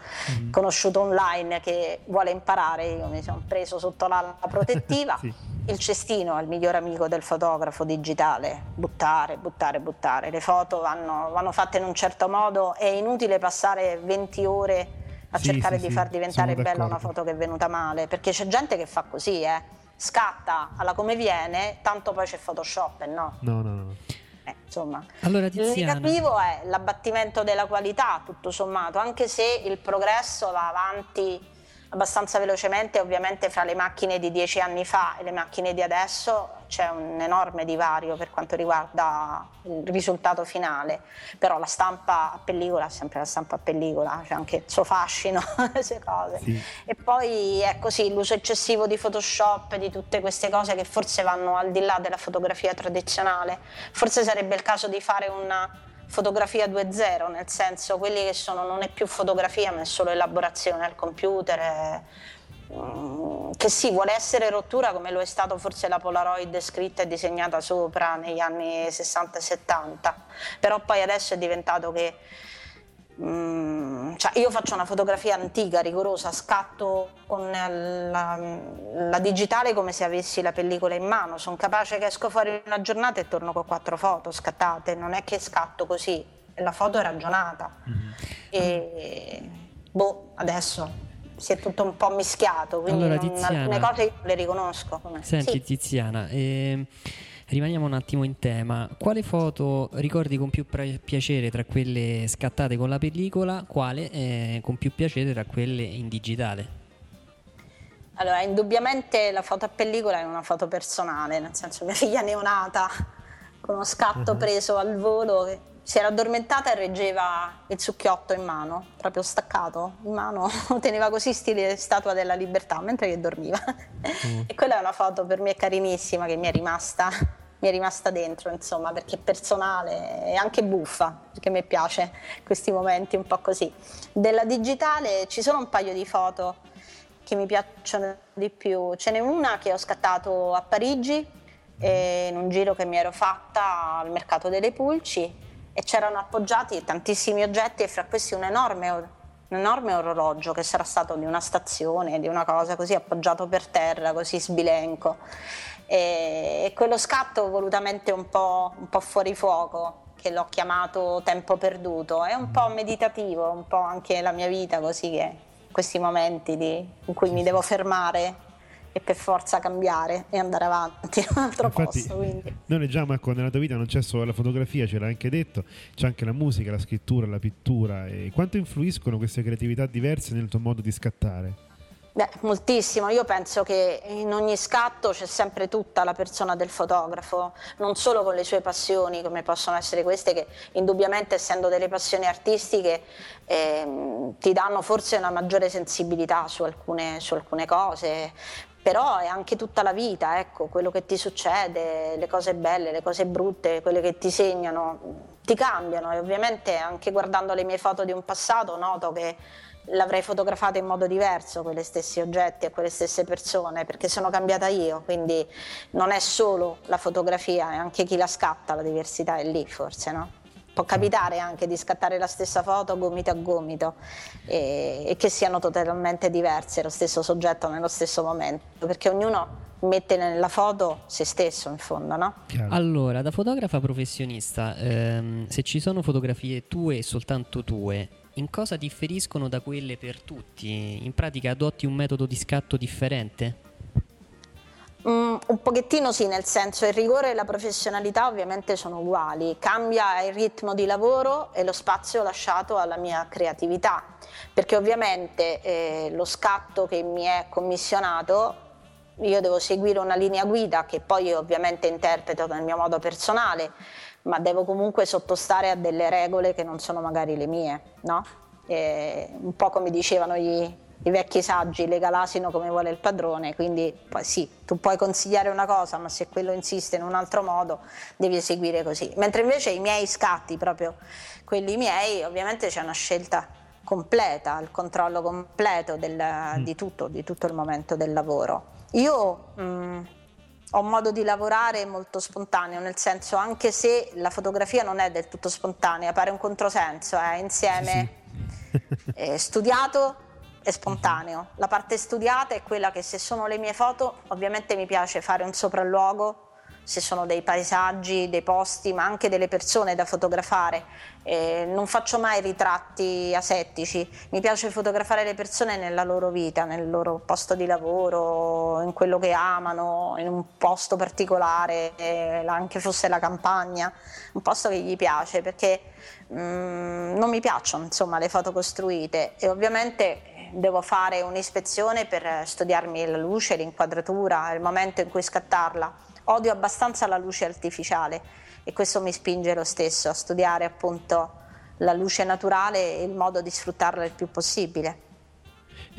conosciuto online che vuole imparare, io mi sono preso sotto l'ala protettiva. [laughs] Sì. Il cestino è il miglior amico del fotografo digitale, buttare, buttare, buttare. Le foto vanno, vanno fatte in un certo modo, è inutile passare 20 ore a Sì, cercare sì, di far diventare bella una d'accordo. foto che è venuta male, perché c'è gente che fa così, eh. Scatta alla come viene, tanto poi c'è Photoshop e no. No, no, no. Eh, insomma, Allora negativo è l'abbattimento della qualità, tutto sommato, anche se il progresso va avanti abbastanza velocemente, ovviamente fra le macchine di dieci anni fa e le macchine di adesso c'è un enorme divario per quanto riguarda il risultato finale, però la stampa a pellicola è sempre la stampa a pellicola, c'è anche il suo fascino, [laughs] queste cose. Sì. E poi è così, l'uso eccessivo di Photoshop, di tutte queste cose che forse vanno al di là della fotografia tradizionale. Forse sarebbe il caso di fare una fotografia 2.0, nel senso quelli che sono non è più fotografia ma è solo elaborazione al computer. mm, che sì, vuole essere rottura come lo è stato forse la Polaroid scritta e disegnata sopra negli anni 60 e 70, però poi adesso è diventato che Mm, cioè io faccio una fotografia antica, rigorosa, scatto con la, la digitale come se avessi la pellicola in mano, sono capace che esco fuori una giornata e torno con quattro foto scattate, non è che scatto così, la foto è ragionata. E boh, adesso si è tutto un po' mischiato, quindi Allora, non- Tiziana. alcune cose le riconosco. Senti Sì. Tiziana, ehm, rimaniamo un attimo in tema. Quale foto ricordi con più piacere tra quelle scattate con la pellicola? Quale eh, con più piacere tra quelle in digitale? Allora, indubbiamente la foto a pellicola è una foto personale, nel senso mia [laughs] figlia neonata con uno scatto uh-huh. preso al volo che si era addormentata e reggeva il succhiotto in mano, proprio staccato in mano, [laughs] teneva così stile statua della libertà mentre che dormiva. Mm. [laughs] e quella è una foto per me carinissima che mi è rimasta, mi è rimasta dentro, insomma, perché è personale e anche buffa, perché mi piace questi momenti un po' così. Della digitale ci sono un paio di foto che mi piacciono di più. Ce n'è una che ho scattato a Parigi, mm. in un giro che mi ero fatta al mercato delle Pulci e c'erano appoggiati tantissimi oggetti e fra questi un enorme, un enorme orologio che sarà stato di una stazione, di una cosa così appoggiato per terra, così sbilenco. E, e quello scatto volutamente un po', un po' fuori fuoco, che l'ho chiamato tempo perduto, è un po' meditativo, un po' anche la mia vita così che questi momenti di, in cui mi devo fermare e per forza cambiare e andare avanti [laughs] in un altro Infatti, posto. Quindi. Noi leggiamo, ecco, nella tua vita non c'è solo la fotografia, ce l'hai anche detto, c'è anche la musica, la scrittura, la pittura. E quanto influiscono queste creatività diverse nel tuo modo di scattare? Beh, moltissimo. Io penso che in ogni scatto c'è sempre tutta la persona del fotografo, non solo con le sue passioni, come possono essere queste, che indubbiamente essendo delle passioni artistiche eh, ti danno forse una maggiore sensibilità su alcune, su alcune cose, però è anche tutta la vita, ecco, quello che ti succede, le cose belle, le cose brutte, quelle che ti segnano, ti cambiano e ovviamente anche guardando le mie foto di un passato noto che l'avrei fotografata in modo diverso, quelle stessi oggetti e quelle stesse persone, perché sono cambiata io, quindi non è solo la fotografia, è anche chi la scatta, la diversità è lì forse, no? Può capitare anche di scattare la stessa foto gomito a gomito e, e che siano totalmente diverse lo stesso soggetto nello stesso momento, perché ognuno mette nella foto se stesso in fondo, no? Allora, da fotografa professionista, ehm, se ci sono fotografie tue e soltanto tue, in cosa differiscono da quelle per tutti? In pratica adotti un metodo di scatto differente? Mm, un pochettino sì, nel senso il rigore e la professionalità ovviamente sono uguali, cambia il ritmo di lavoro e lo spazio lasciato alla mia creatività, perché ovviamente eh, lo scatto che mi è commissionato io devo seguire una linea guida che poi io ovviamente interpreto nel mio modo personale, ma devo comunque sottostare a delle regole che non sono magari le mie, no? E un po' come dicevano gli, i vecchi saggi, lega l'asino come vuole il padrone, quindi poi sì, tu puoi consigliare una cosa, ma se quello insiste in un altro modo devi eseguire così. Mentre invece i miei scatti, proprio quelli miei, ovviamente c'è una scelta completa, il controllo completo del, mm. di, tutto, di tutto il momento del lavoro. Io mh, mm, ho un modo di lavorare molto spontaneo, nel senso anche se la fotografia non è del tutto spontanea, pare un controsenso, è insieme sì, sì. [laughs] è spontaneo. La parte studiata è quella che se sono le mie foto ovviamente mi piace fare un sopralluogo se sono dei paesaggi, dei posti, ma anche delle persone da fotografare. Eh, non faccio mai ritratti asettici, mi piace fotografare le persone nella loro vita, nel loro posto di lavoro, in quello che amano, in un posto particolare, eh, anche fosse la campagna, un posto che gli piace, perché mm, non mi piacciono insomma, le foto costruite e ovviamente devo fare un'ispezione per studiarmi la luce, l'inquadratura, il momento in cui scattarla odio abbastanza la luce artificiale e questo mi spinge lo stesso a studiare appunto la luce naturale e il modo di sfruttarla il più possibile.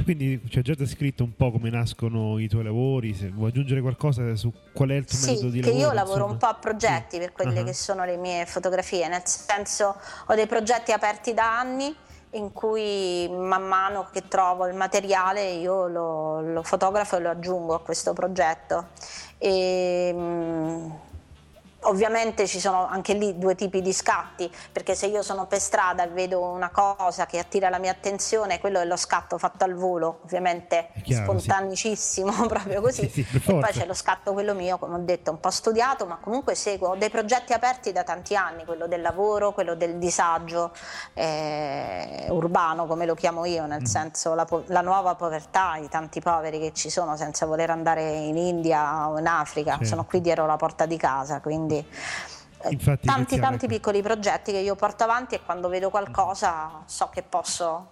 Quindi ci hai già descritto un po' come nascono i tuoi lavori, se vuoi aggiungere qualcosa su qual è il tuo sì, metodo di lavoro? Sì, che io lavoro insomma. un po' a progetti sì. per quelle uh-huh. che sono le mie fotografie, nel senso ho dei progetti aperti da anni in cui man mano che trovo il materiale io lo, lo fotografo e lo aggiungo a questo progetto. E, mh, Ovviamente ci sono anche lì due tipi di scatti, perché se io sono per strada e vedo una cosa che attira la mia attenzione, quello è lo scatto fatto al volo, ovviamente chiaro, spontanicissimo, sì. [laughs] proprio così. Sì, sì, e poi c'è lo scatto quello mio, come ho detto, un po' studiato, ma comunque seguo ho dei progetti aperti da tanti anni, quello del lavoro, quello del disagio eh, urbano, come lo chiamo io, nel mm. senso la, la, nuova povertà, i tanti poveri che ci sono senza voler andare in India o in Africa, sono qui dietro la porta di casa, quindi quindi eh, Infatti, tanti tanti piccoli progetti che io porto avanti e quando vedo qualcosa so che posso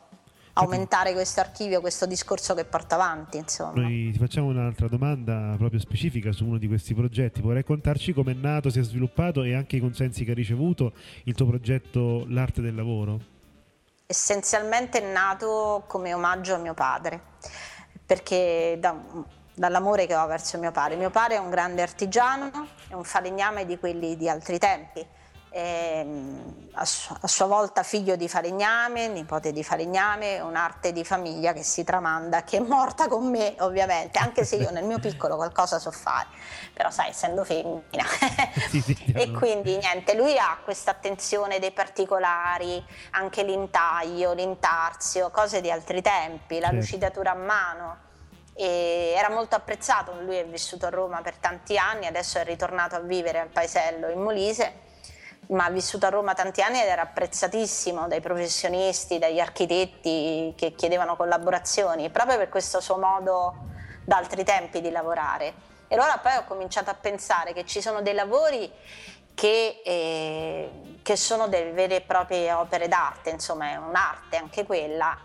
aumentare questo archivio, questo discorso che porto avanti. Insomma. Noi ti facciamo un'altra domanda proprio specifica su uno di questi progetti. Puoi raccontarci come è nato, si è sviluppato e anche i consensi che hai ricevuto il tuo progetto L'arte del lavoro? Essenzialmente è nato come omaggio a mio padre, perché da, dall'amore che ho verso mio padre. Mio padre è un grande artigiano, è un falegname di quelli di altri tempi a, su- a, sua volta figlio di falegname, nipote di falegname, un'arte di famiglia che si tramanda, che è morta con me ovviamente, anche se io nel mio piccolo qualcosa so fare, però sai, essendo femmina. [laughs] e quindi niente, lui ha questa attenzione dei particolari, anche l'intaglio, l'intarzio, cose di altri tempi, la certo. lucidatura a mano. E era molto apprezzato, lui è vissuto a Roma per tanti anni, adesso è ritornato a vivere al paesello in Molise ma ha vissuto a Roma tanti anni ed era apprezzatissimo dai professionisti, dagli architetti che chiedevano collaborazioni, proprio per questo suo modo da altri tempi di lavorare. E allora poi ho cominciato a pensare che ci sono dei lavori che, eh, che sono delle vere e proprie opere d'arte, insomma è un'arte anche quella,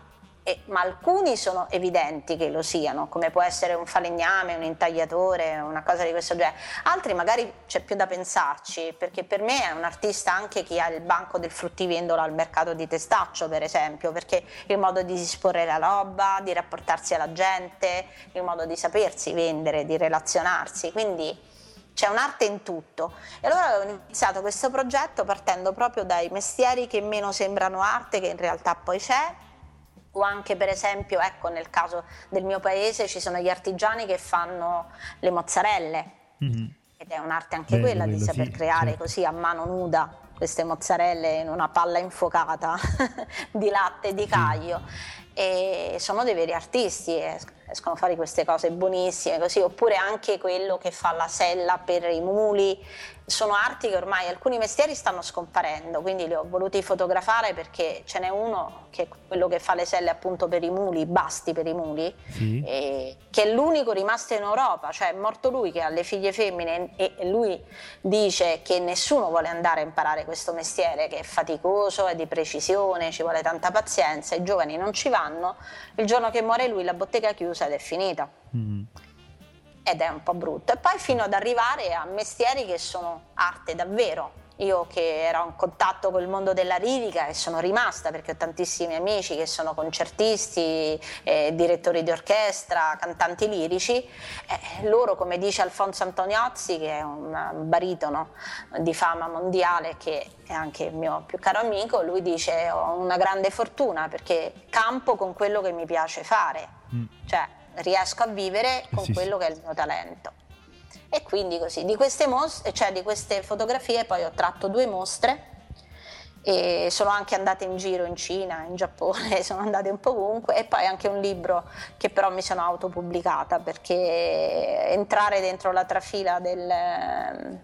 e, ma alcuni sono evidenti che lo siano, come può essere un falegname, un intagliatore, una cosa di questo genere. Altri magari c'è più da pensarci, perché per me è un artista anche chi ha il banco del fruttivendolo al mercato di Testaccio, per esempio, perché il modo di disporre la roba, di rapportarsi alla gente, il modo di sapersi vendere, di relazionarsi, quindi c'è un'arte in tutto. E allora ho iniziato questo progetto partendo proprio dai mestieri che meno sembrano arte, che in realtà poi c'è, o anche per esempio, ecco, nel caso del mio paese ci sono gli artigiani che fanno le mozzarelle mm-hmm. ed è un'arte anche Bello, quella di saper sì, creare certo. così a mano nuda queste mozzarelle in una palla infuocata [laughs] di latte e di caglio e sono dei veri artisti riescono a fare queste cose buonissime così oppure anche quello che fa la sella per i muli sono arti che ormai alcuni mestieri stanno scomparendo, quindi li ho voluti fotografare perché ce n'è uno che è quello che fa le selle appunto per i muli, basti per i muli, sì. che è l'unico rimasto in Europa, cioè è morto lui che ha le figlie femmine e lui dice che nessuno vuole andare a imparare questo mestiere che è faticoso, è di precisione, ci vuole tanta pazienza, i giovani non ci vanno, il giorno che muore lui la bottega è chiusa ed è finita. Mm ed è un po' brutto. E poi fino ad arrivare a mestieri che sono arte davvero. Io che ero in contatto col mondo della lirica e sono rimasta perché ho tantissimi amici che sono concertisti, eh, direttori di orchestra, cantanti lirici, eh, loro come dice Alfonso Antoniozzi che è un baritono di fama mondiale che è anche il mio più caro amico, lui dice ho una grande fortuna perché campo con quello che mi piace fare. Mm. Cioè, riesco a vivere con sì, quello sì. che è il mio talento. E quindi così, di queste, mostre, cioè di queste fotografie poi ho tratto due mostre e sono anche andate in giro in Cina, in Giappone, [laughs] sono andate un po' ovunque e poi anche un libro che però mi sono autopubblicata perché entrare dentro la trafila del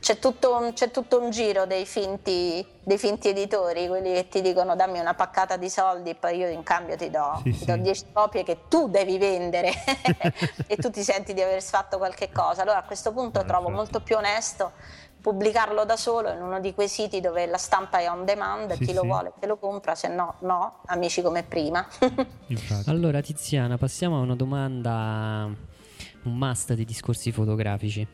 c'è tutto, c'è tutto un giro dei finti, dei finti, editori, quelli che ti dicono dammi una paccata di soldi e poi io in cambio ti do, sì, ti do 10 copie che tu devi vendere [laughs] e tu ti senti di aver fatto qualche cosa. Allora a questo punto no, trovo certo. molto più onesto pubblicarlo da solo in uno di quei siti dove la stampa è on demand, sì, chi sì. lo vuole te lo compra, se no no, amici come prima. [laughs] allora Tiziana, passiamo a una domanda un must dei discorsi fotografici.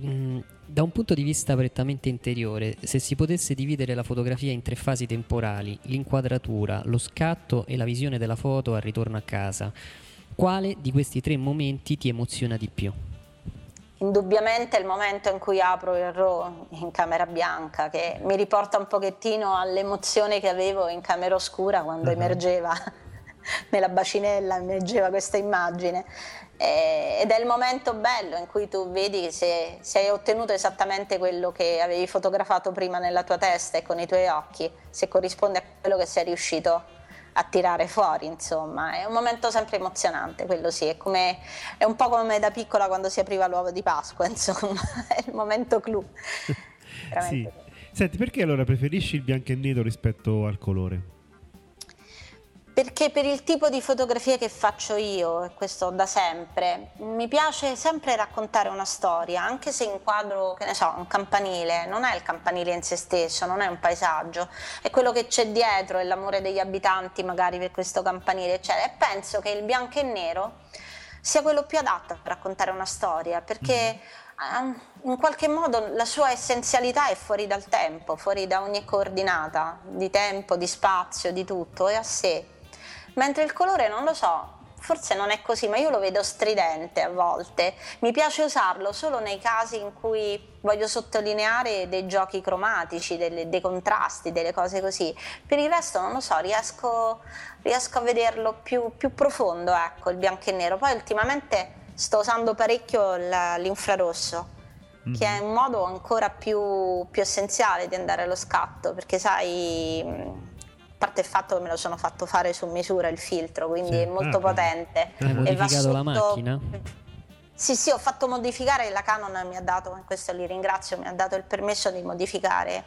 Uh, da un punto di vista prettamente interiore, se si potesse dividere la fotografia in tre fasi temporali, l'inquadratura, lo scatto e la visione della foto al ritorno a casa, quale di questi tre momenti ti emoziona di più? Indubbiamente il momento in cui apro il RAW in camera bianca, che mi riporta un pochettino all'emozione che avevo in camera oscura quando uh-huh. emergeva [laughs] nella bacinella, emergeva questa immagine ed è il momento bello in cui tu vedi se, se, hai ottenuto esattamente quello che avevi fotografato prima nella tua testa e con i tuoi occhi, se corrisponde a quello che sei riuscito a tirare fuori, insomma, è un momento sempre emozionante, quello sì, è, come, è un po' come da piccola quando si apriva l'uovo di Pasqua, [laughs] insomma, è il momento clou. [laughs] sì. Senti, perché allora preferisci il bianco e nero rispetto al colore? Perché per il tipo di fotografie che faccio io, e questo da sempre, mi piace sempre raccontare una storia, anche se inquadro, che ne so, un campanile, non è il campanile in se stesso, non è un paesaggio, è quello che c'è dietro, è l'amore degli abitanti magari per questo campanile, eccetera. E penso che il bianco e nero sia quello più adatto a raccontare una storia, perché... Mm Ehm, in qualche modo la sua essenzialità è fuori dal tempo, fuori da ogni coordinata di tempo, di spazio, di tutto, è a sé. Mentre il colore non lo so, forse non è così, ma io lo vedo stridente a volte. Mi piace usarlo solo nei casi in cui voglio sottolineare dei giochi cromatici, delle, dei contrasti, delle cose così. Per il resto non lo so, riesco, riesco a vederlo più, più profondo, ecco, il bianco e nero. Poi ultimamente sto usando parecchio l'infrarosso, mm-hmm. che è un modo ancora più, più, essenziale di andare allo scatto, perché sai, parte il fatto che me lo sono fatto fare su misura il filtro, quindi sì. è molto ah, potente. Hai modificato sotto... la macchina? Sì, sì, ho fatto modificare, la Canon mi ha dato, questo li ringrazio, mi ha dato il permesso di modificare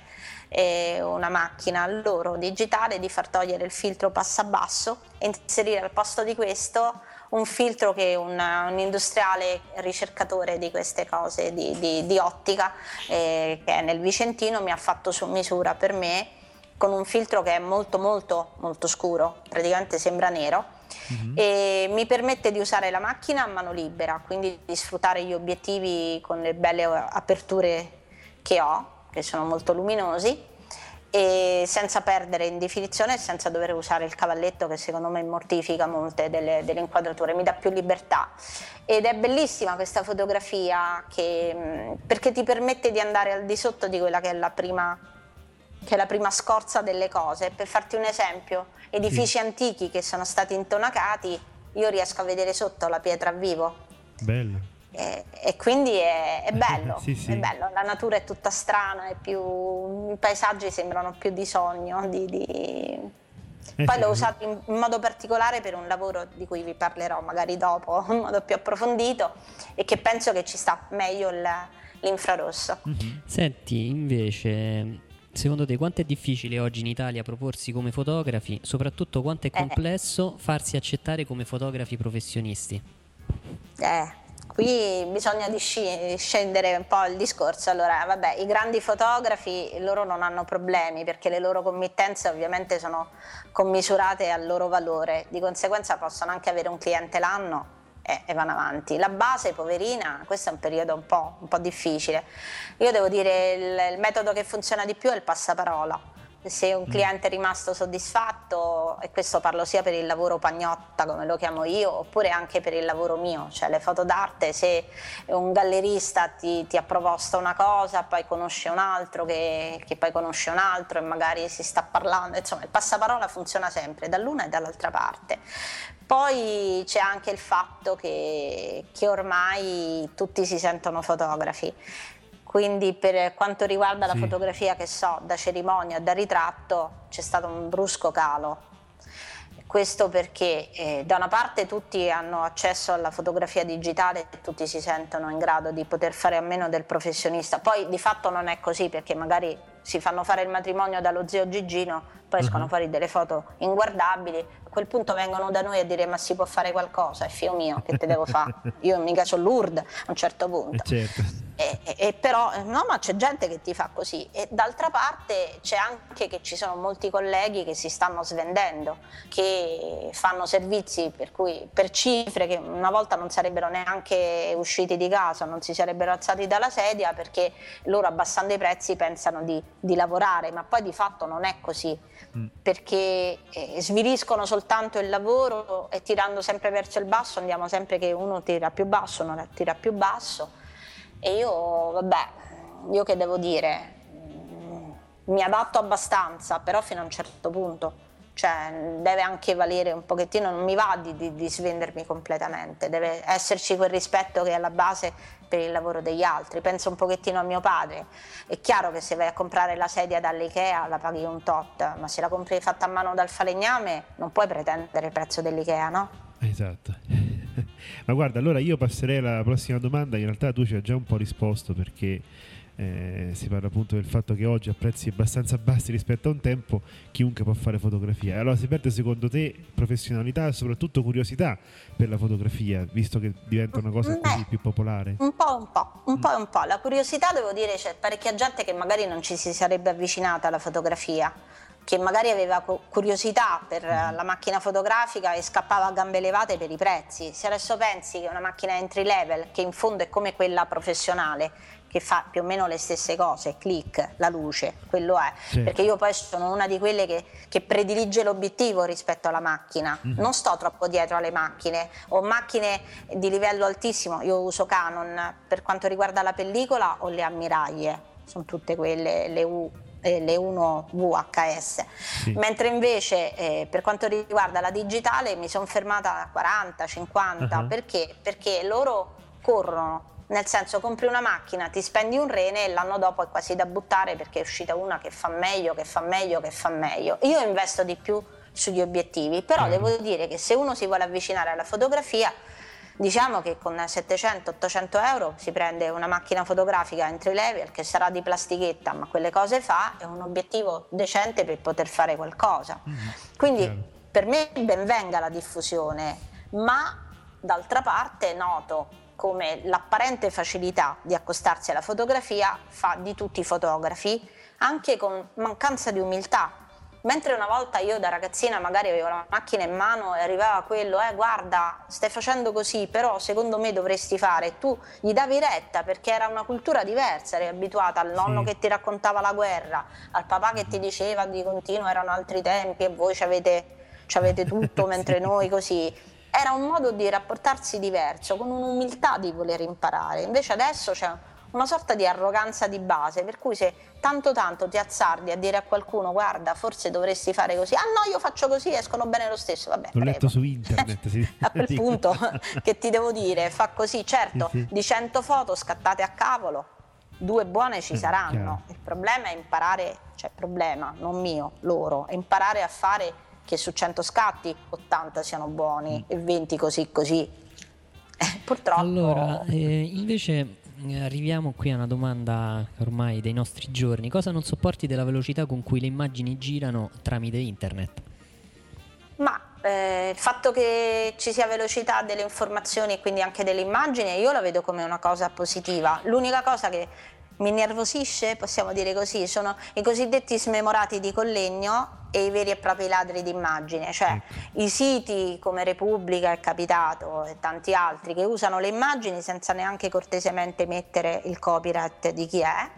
eh, una macchina loro digitale, di far togliere il filtro passabasso e inserire al posto di questo un filtro che un, un industriale ricercatore di queste cose di, di, di ottica eh, che è nel Vicentino mi ha fatto su misura per me con un filtro che è molto molto molto scuro, praticamente sembra nero mm-hmm. e mi permette di usare la macchina a mano libera, quindi di sfruttare gli obiettivi con le belle aperture che ho, che sono molto luminosi e senza perdere in definizione e senza dover usare il cavalletto che secondo me mortifica molte delle, delle inquadrature, mi dà più libertà. Ed è bellissima questa fotografia che, perché ti permette di andare al di sotto di quella che è la prima, che è la prima scorza delle cose. Per farti un esempio, edifici sì. antichi che sono stati intonacati, io riesco a vedere sotto la pietra a vivo. Bello e, e quindi è, è [laughs] bello, sì, sì. è, bello, la natura è tutta strana, più, i paesaggi sembrano più di sogno. Di, di... Eh Poi sì, l'ho usato in, in, modo particolare per un lavoro di cui vi parlerò magari dopo [laughs] in modo più approfondito e che penso che ci sta meglio il, l'infrarosso. Mm-hmm. Senti, invece, secondo te quanto è difficile oggi in Italia proporsi come fotografi, soprattutto quanto è eh. complesso eh. farsi accettare come fotografi professionisti? Eh, qui bisogna scendere un po' il discorso. Allora, vabbè, i grandi fotografi loro non hanno problemi perché le loro committenze ovviamente sono commisurate al loro valore, di conseguenza possono anche avere un cliente l'anno e, e vanno avanti. La base, poverina, questo è un periodo un po', un po difficile. Io devo dire il, il metodo che funziona di più è il passaparola se un mm. cliente è rimasto soddisfatto, e questo parlo sia per il lavoro pagnotta come lo chiamo io, oppure anche per il lavoro mio, cioè le foto d'arte, se un gallerista ti, ti ha proposto una cosa, poi conosce un altro che, che, poi conosce un altro e magari si sta parlando, insomma il passaparola funziona sempre dall'una e dall'altra parte. Poi c'è anche il fatto che, che ormai tutti si sentono fotografi quindi per quanto riguarda la sì. fotografia che so, da cerimonia, da ritratto, c'è stato un brusco calo. Questo perché eh, da una parte tutti hanno accesso alla fotografia digitale e tutti si sentono in grado di poter fare a meno del professionista. Poi di fatto non è così perché magari si fanno fare il matrimonio dallo zio Gigino, poi escono uh-huh. fuori delle foto inguardabili, a quel punto vengono da noi a dire ma si può fare qualcosa, è figlio mio, che te devo fare? [laughs] Io mica sono Lourdes a un certo punto. Eh certo. E, e, però, no, ma c'è gente che ti fa così. E d'altra parte c'è anche che ci sono molti colleghi che si stanno svendendo, che fanno servizi per, cui, per cifre che una volta non sarebbero neanche usciti di casa, non si sarebbero alzati dalla sedia perché loro abbassando i prezzi pensano di, di lavorare, ma poi di fatto non è così, mm. perché eh, sviliscono soltanto il lavoro e tirando sempre verso il basso andiamo sempre che uno tira più basso, uno tira più basso e io, vabbè, io che devo dire, mm, mi adatto abbastanza, però fino a un certo punto. Cioè, deve anche valere un pochettino, non mi va di, di, di svendermi completamente, deve esserci quel rispetto che è alla base per il lavoro degli altri. Penso un pochettino a mio padre. È chiaro che se vai a comprare la sedia dall'IKEA la paghi un tot, ma se la compri fatta a mano dal falegname non puoi pretendere il prezzo dell'IKEA, no? Esatto. [laughs] Ma guarda, allora io passerei alla prossima domanda. In realtà tu ci hai già un po' risposto perché eh, si parla appunto del fatto che oggi a prezzi abbastanza bassi rispetto a un tempo chiunque può fare fotografia. Allora si perde secondo te professionalità e soprattutto curiosità per la fotografia, visto che diventa una cosa Beh, così più popolare? Un po' un po', un po' e un po'. La curiosità devo dire c'è parecchia gente che magari non ci si sarebbe avvicinata alla fotografia, che magari aveva cu- curiosità per eh, la macchina fotografica e scappava a gambe levate per i prezzi. Se adesso pensi che una macchina entry level, che in fondo è come quella professionale, che fa più o meno le stesse cose, click, la luce, quello è. Sì. Perché io poi sono una di quelle che, che predilige l'obiettivo rispetto alla macchina. Mhm. Non sto troppo dietro alle macchine. Ho macchine di livello altissimo, io uso Canon. Per quanto riguarda la pellicola ho le ammiraglie, sono tutte quelle, le U eh, le 1 VHS, mentre invece eh, per quanto riguarda la digitale mi sono fermata a 40, 50, Mhm. perché? Perché loro corrono, nel senso compri una macchina, ti spendi un rene e l'anno dopo è quasi da buttare perché è uscita una che fa meglio, che fa meglio, che fa meglio. Io investo di più sugli obiettivi, però devo dire che se uno si vuole avvicinare alla fotografia, diciamo che con 700-800 euro si prende una macchina fotografica entry level che sarà di plastichetta, ma quelle cose fa, è un obiettivo decente per poter fare qualcosa. Quindi per me ben venga la diffusione, ma d'altra parte noto come l'apparente facilità di accostarsi alla fotografia fa di tutti i fotografi, anche con mancanza di umiltà. Mentre una volta io da ragazzina magari avevo la macchina in mano e arrivava quello, eh guarda, stai facendo così, però secondo me dovresti fare, tu gli davi retta perché era una cultura diversa, eri abituata al nonno che ti raccontava la guerra, al papà che ti diceva di continuo erano altri tempi e voi ci avete, ci avete tutto [laughs] mentre noi così. Era un modo di rapportarsi diverso, con un'umiltà di voler imparare. Invece adesso c'è una sorta di arroganza di base, per cui se tanto tanto ti azzardi a dire a qualcuno guarda forse dovresti fare così, ah no io faccio così, escono bene lo stesso, vabbè. L'ho letto su internet, sì. [laughs] A quel punto [laughs] che ti devo dire, fa così, certo, Sì, sì. di 100 foto scattate a cavolo, due buone ci Eh, saranno. chiaro. Il problema è imparare, cioè problema, non mio, loro, è imparare a fare che su 100 scatti 80 siano buoni Mm. e 20 così così. [laughs] Eh, purtroppo Allora, eh, invece eh, arriviamo qui a una domanda ormai dei nostri giorni. Cosa non sopporti della velocità con cui le immagini girano tramite internet? Ma eh, il fatto che ci sia velocità delle informazioni e quindi anche delle immagini, io la vedo come una cosa positiva. L'unica cosa che mi nervosisce, possiamo dire così, sono i cosiddetti smemorati di collegno e i veri e propri ladri di immagine, cioè i siti come Repubblica è capitato e tanti altri che usano le immagini senza neanche cortesemente mettere il copyright di chi è.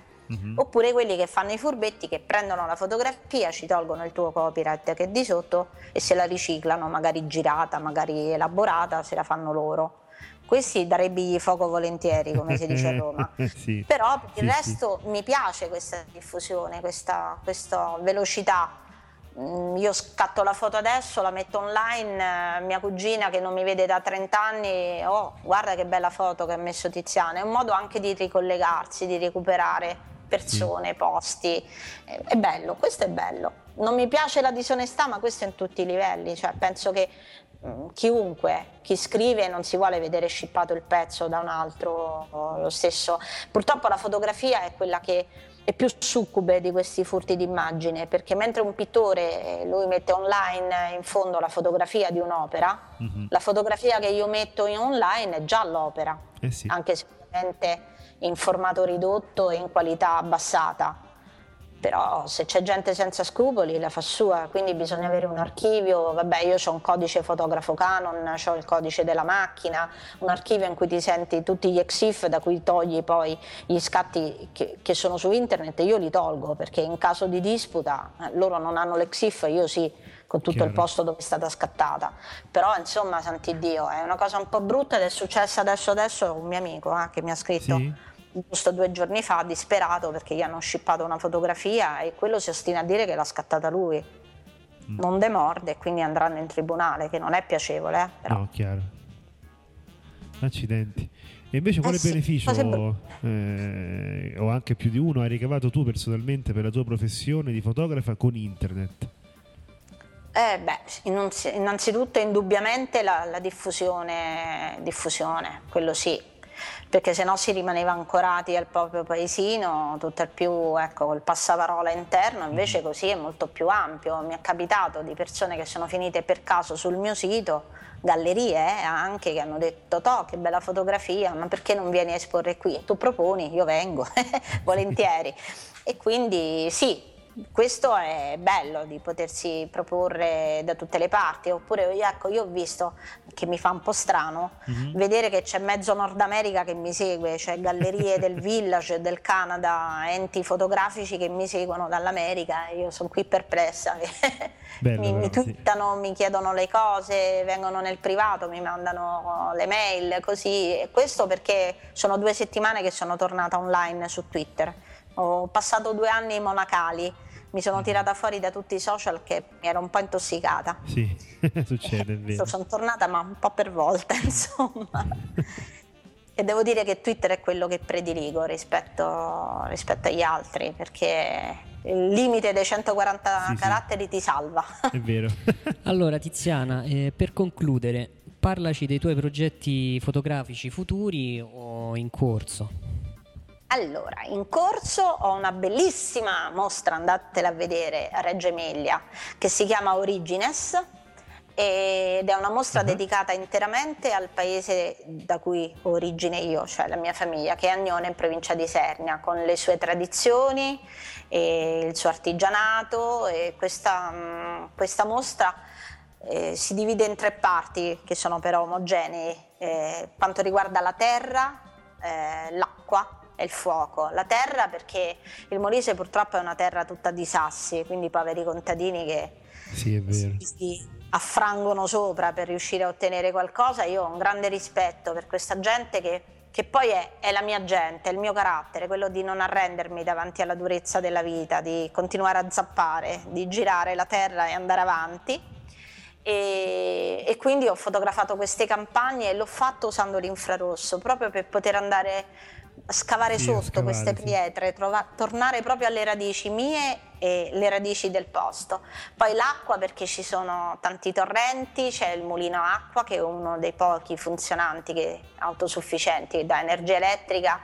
Oppure quelli che fanno i furbetti che prendono la fotografia, ci tolgono il tuo copyright che è di sotto e se la riciclano, magari girata, magari elaborata, se la fanno loro. Questi darebbe fuoco volentieri, come si dice a Roma. [laughs] sì. Però per il Sì, sì. resto mi piace questa diffusione, questa, questa velocità. Mm, Io scatto la foto adesso, la metto online, eh, mia cugina che non mi vede da 30 anni, oh guarda che bella foto che ha messo Tiziana, è un modo anche di ricollegarsi, di recuperare persone, posti, Eh, è bello, questo è bello. Non mi piace la disonestà, ma questo in tutti i livelli, cioè penso che mm, chiunque, chi scrive non si vuole vedere scippato il pezzo da un altro, o lo stesso. Purtroppo la fotografia è quella che è più succube di questi furti d'immagine, perché mentre un pittore, eh, lui mette online in fondo la fotografia di un'opera, la fotografia che io metto in online è già l'opera, Eh sì. anche se ovviamente in formato ridotto e in qualità abbassata. Però se c'è gente senza scrupoli la fa sua, quindi bisogna avere un archivio, vabbè io ho un codice fotografo Canon, ho il codice della macchina, un archivio in cui ti senti tutti gli EXIF da cui togli poi gli scatti che, che sono su internet, io li tolgo perché in caso di disputa eh, loro non hanno l'EXIF, io sì, con tutto il Chiaro. posto dove è stata scattata. Però insomma, santi Dio, è una cosa un po' brutta ed è successa adesso adesso un mio amico eh, che mi ha scritto Sì? Giusto due giorni fa, disperato perché gli hanno scippato una fotografia e quello si ostina a dire che l'ha scattata lui. Mm. Non demorde e quindi andranno in tribunale, che non è piacevole, eh, però. No, chiaro. Accidenti. E invece quale Eh sì, beneficio, bru- eh, o anche più di uno, hai ricavato tu personalmente per la tua professione di fotografa con internet? Eh beh, innanzi- innanzitutto indubbiamente la, la diffusione, diffusione, quello sì. Perché se no si rimaneva ancorati al proprio paesino, tutto il più ecco, col passaparola interno, invece così è molto più ampio. Mi è capitato di persone che sono finite per caso sul mio sito, gallerie eh, anche, che hanno detto, to, che bella fotografia, ma perché non vieni a esporre qui? Tu proponi, io vengo, [laughs] volentieri. E quindi sì, questo è bello di potersi proporre da tutte le parti, oppure ecco io ho visto che mi fa un po' strano mm-hmm. vedere che c'è mezzo Nord America che mi segue, cioè gallerie del [laughs] Village, del Canada, enti fotografici che mi seguono dall'America e io sono qui perplessa, [laughs] Bello, mi, mi twittano, sì. mi chiedono le cose, vengono nel privato, mi mandano le mail, così, e questo perché sono due settimane che sono tornata online su Twitter. Ho passato due anni monacali mi sono tirata fuori da tutti i social che mi ero un po' intossicata. Sì, [laughs] succede, è vero. Sono tornata ma un po' per volta, [laughs] insomma. e devo dire che Twitter è quello che prediligo rispetto, rispetto agli altri, perché il limite dei 140 sì, caratteri sì. ti salva. È vero. [laughs] allora Tiziana, eh, per concludere, parlaci dei tuoi progetti fotografici futuri o in corso. Allora, in corso ho una bellissima mostra, andatela a vedere a Reggio Emilia, che si chiama Origines ed è una mostra uh-huh. dedicata interamente al paese da cui ho origine io, cioè la mia famiglia, che è Agnone in provincia di Sernia, con le sue tradizioni, il suo artigianato e questa, questa mostra eh, si divide in tre parti che sono però omogenee, eh, quanto riguarda la terra, eh, l'acqua è il fuoco, la terra perché il Molise purtroppo è una terra tutta di sassi, quindi poveri contadini che sì, si, si affrangono sopra per riuscire a ottenere qualcosa. Io ho un grande rispetto per questa gente che, che poi è, è, la mia gente, è il mio carattere, quello di non arrendermi davanti alla durezza della vita, di continuare a zappare, di girare la terra e andare avanti. E, e, quindi ho fotografato queste campagne e l'ho fatto usando l'infrarosso proprio per poter andare scavare sì, sotto scavare, queste pietre, trova, tornare proprio alle radici mie e le radici del posto. Poi l'acqua perché ci sono tanti torrenti, c'è il mulino acqua che è uno dei pochi funzionanti che, autosufficienti che dà energia elettrica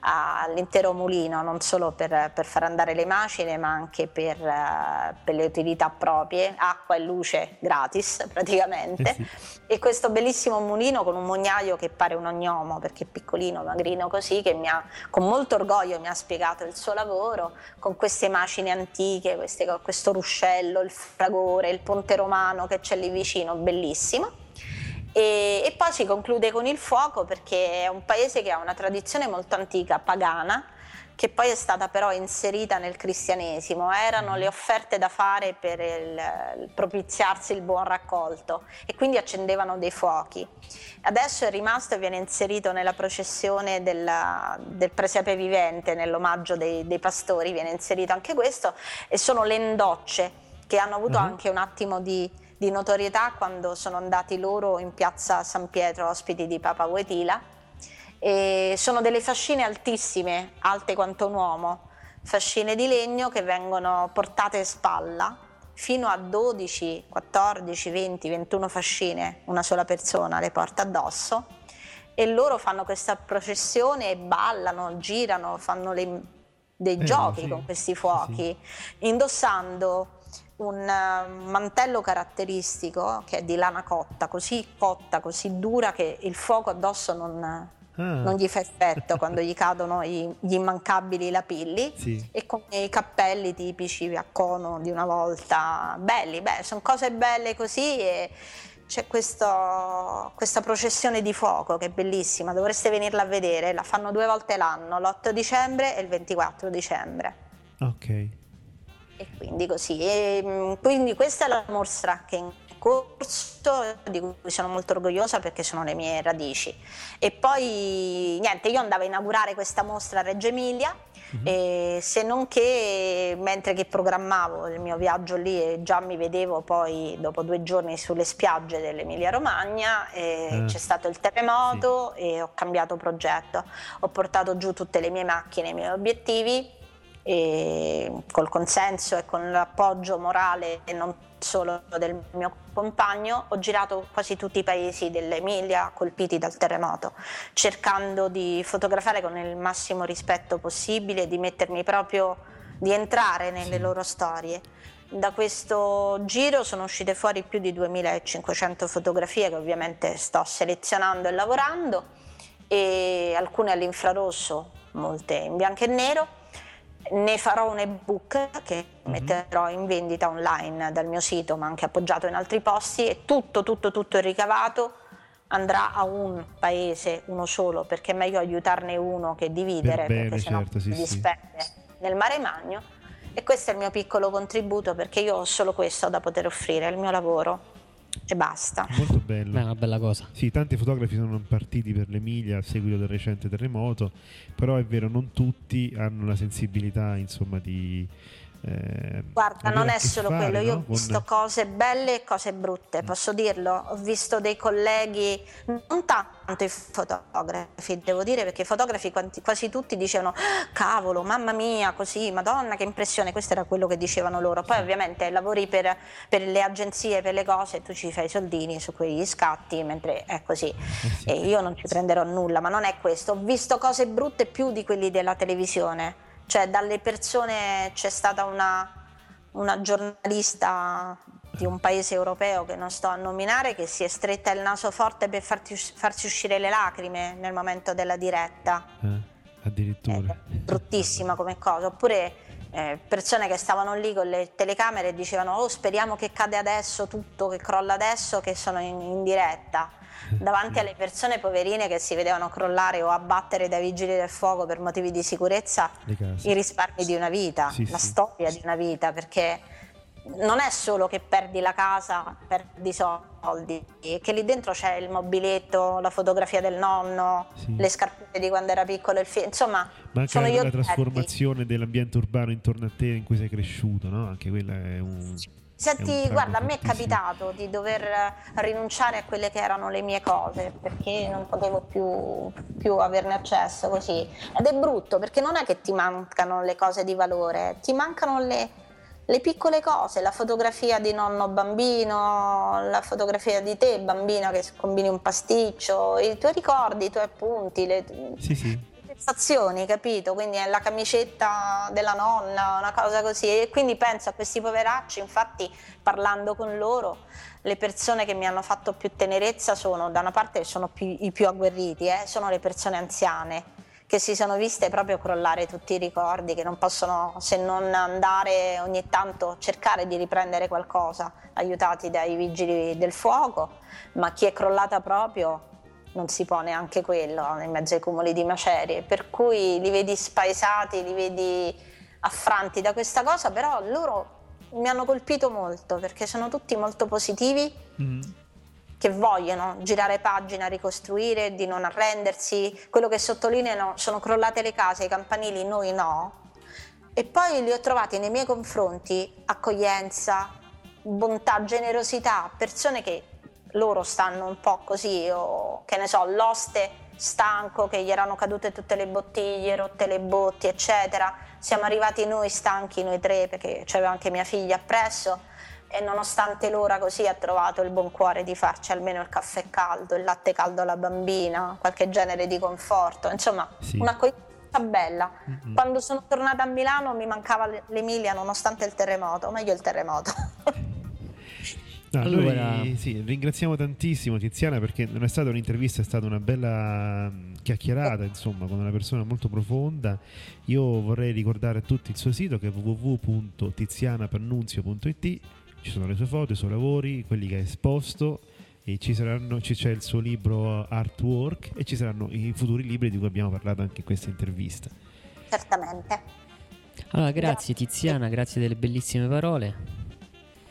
all'intero mulino, non solo per, per, far andare le macine ma anche per, uh, per, le utilità proprie, acqua e luce gratis [laughs] praticamente. Eh sì. E questo bellissimo mulino con un mugnaio che pare un ognomo perché è piccolino, magrino così, che mi ha, con molto orgoglio mi ha spiegato il suo lavoro con queste macine antiche, queste, questo ruscello, il fragore, il ponte romano che c'è lì vicino, bellissimo. E, e, poi si conclude con il fuoco perché è un paese che ha una tradizione molto antica, pagana, che poi è stata però inserita nel cristianesimo. Erano le offerte da fare per il, il propiziarsi il buon raccolto e quindi accendevano dei fuochi. Adesso è rimasto e viene inserito nella processione della, del presepe vivente, nell'omaggio dei, dei pastori, viene inserito anche questo e sono le indocce che hanno avuto uh-huh. anche un attimo di di notorietà quando sono andati loro in piazza San Pietro ospiti di Papa Wetila. E sono delle fascine altissime, alte quanto un uomo, fascine di legno che vengono portate in spalla fino a 12, 14, 20, 21 fascine, una sola persona le porta addosso e loro fanno questa processione e ballano, girano, fanno le, dei eh, giochi sì, con questi fuochi, sì. indossando un eh, mantello caratteristico che è di lana cotta, così cotta, così dura che il fuoco addosso non, ah. non gli fa effetto quando gli cadono i, gli immancabili lapilli sì. e con i cappelli tipici a cono di una volta, belli, beh, sono cose belle così e c'è questo, questa processione di fuoco che è bellissima, dovreste venirla a vedere, la fanno due volte l'anno, l'8 dicembre e il 24 dicembre. Ok. E quindi così. E, mm, quindi questa è la mostra che è in corso, di cui sono molto orgogliosa perché sono le mie radici. E poi niente, io andavo a inaugurare questa mostra a Reggio Emilia. Mm-hmm. se non che mentre che programmavo il mio viaggio lì e già mi vedevo poi dopo due giorni sulle spiagge dell'Emilia Romagna eh. c'è stato il terremoto sì. e ho cambiato progetto ho portato giù tutte le mie macchine i miei obiettivi e col consenso e con l'appoggio morale e non solo del mio compagno, ho girato quasi tutti i paesi dell'Emilia colpiti dal terremoto, cercando di fotografare con il massimo rispetto possibile, di mettermi proprio, di entrare nelle loro storie. Da questo giro sono uscite fuori più di 2500 fotografie che ovviamente sto selezionando e lavorando e alcune all'infrarosso, molte in bianco e nero ne farò un ebook che mm-hmm. metterò in vendita online dal mio sito, ma anche appoggiato in altri posti e tutto, tutto, tutto il ricavato andrà a un paese, uno solo, perché è meglio aiutarne uno che dividere, bene, perché sennò certo, sì, si sì. disperde nel mare magno. E questo è il mio piccolo contributo perché io ho solo questo da poter offrire, il mio lavoro e basta. Molto bello. Beh, è una bella cosa. Sì, tanti fotografi sono partiti per l'Emilia a seguito del recente terremoto, però è vero, non tutti hanno la sensibilità, insomma, di... eh, Guarda, non è solo fare, quello, io no? ho visto cose belle e cose brutte, posso dirlo. Ho visto dei colleghi, non tanto i fotografi, devo dire, perché i fotografi quasi tutti dicevano "Ah, cavolo, mamma mia, così, madonna, che impressione, questo era quello che dicevano loro. Poi ovviamente lavori per, per le agenzie, per le cose, tu ci fai i soldini su quegli scatti, mentre è così. [laughs] E io non ci prenderò nulla, ma non è questo. Ho visto cose brutte più di quelli della televisione. Cioè, dalle persone c'è stata una, una giornalista di un paese europeo che non sto a nominare che si è stretta il naso forte per farti farsi uscire le lacrime nel momento della diretta. Eh, addirittura. Bruttissima come cosa. Oppure eh, persone che stavano lì con le telecamere e dicevano oh speriamo che cade adesso tutto, che crolla adesso, che sono in, in diretta. Davanti alle persone poverine che si vedevano crollare o abbattere dai vigili del fuoco per motivi di sicurezza i risparmi di una vita, Sì, la sì. storia di una vita, perché non è solo che perdi la casa, perdi i soldi, che lì dentro c'è il mobiletto, la fotografia del nonno, Sì. le scarpette di quando era piccolo, il figlio, insomma, Ma anche sono la, la trasformazione dell'ambiente urbano intorno a te in cui sei cresciuto, no? Anche quella è un... è un Senti, guarda, a me è capitato di dover eh, rinunciare a quelle che erano le mie cose perché non potevo più, più averne accesso così. Ed è brutto perché non è che ti mancano le cose di valore, ti mancano le, le piccole cose, la fotografia di nonno bambino, la fotografia di te bambina che combini un pasticcio, i tuoi ricordi, i tuoi appunti, le, Sì, sì. Sensazioni, capito? Quindi è la camicetta della nonna, una cosa così. E quindi penso a questi poveracci, infatti parlando con loro, le persone che mi hanno fatto più tenerezza sono, da una parte sono più- i più agguerriti, eh, sono le persone anziane che si sono viste proprio crollare tutti i ricordi, che non possono se non andare ogni tanto cercare di riprendere qualcosa, aiutati dai vigili del fuoco, ma chi è crollata proprio non si può neanche quello in mezzo ai cumuli di macerie, per cui li vedi spaesati, li vedi affranti da questa cosa, però loro mi hanno colpito molto perché sono tutti molto positivi, Mm. che vogliono girare pagina, ricostruire, di non arrendersi. Quello che sottolineano sono crollate le case, i campanili, noi no. E poi li ho trovati nei miei confronti accoglienza, bontà, generosità, persone che loro stanno un po' così, o che ne so, l'oste stanco che gli erano cadute tutte le bottiglie, rotte le botti, eccetera. Siamo arrivati noi stanchi, noi tre, perché c'aveva anche mia figlia appresso e nonostante l'ora così ha trovato il buon cuore di farci almeno il caffè caldo, il latte caldo alla bambina, qualche genere di conforto, insomma Sì. un'accoglienza bella. Mm-mm. Quando sono tornata a Milano mi mancava l'Emilia nonostante il terremoto, o meglio il terremoto. [laughs] No, Allora- noi sì, ringraziamo tantissimo Tiziana perché non è stata un'intervista, è stata una bella mm, chiacchierata, insomma, con una persona molto profonda. Io vorrei ricordare a tutti il suo sito che è www.tizianapannunzio.it. Ci sono le sue foto, i suoi lavori, quelli che ha esposto e ci saranno, ci- c'è il suo libro Artwork e ci saranno i futuri libri di cui abbiamo parlato anche in questa intervista. Certamente. Allora, grazie Tiziana, grazie delle bellissime parole.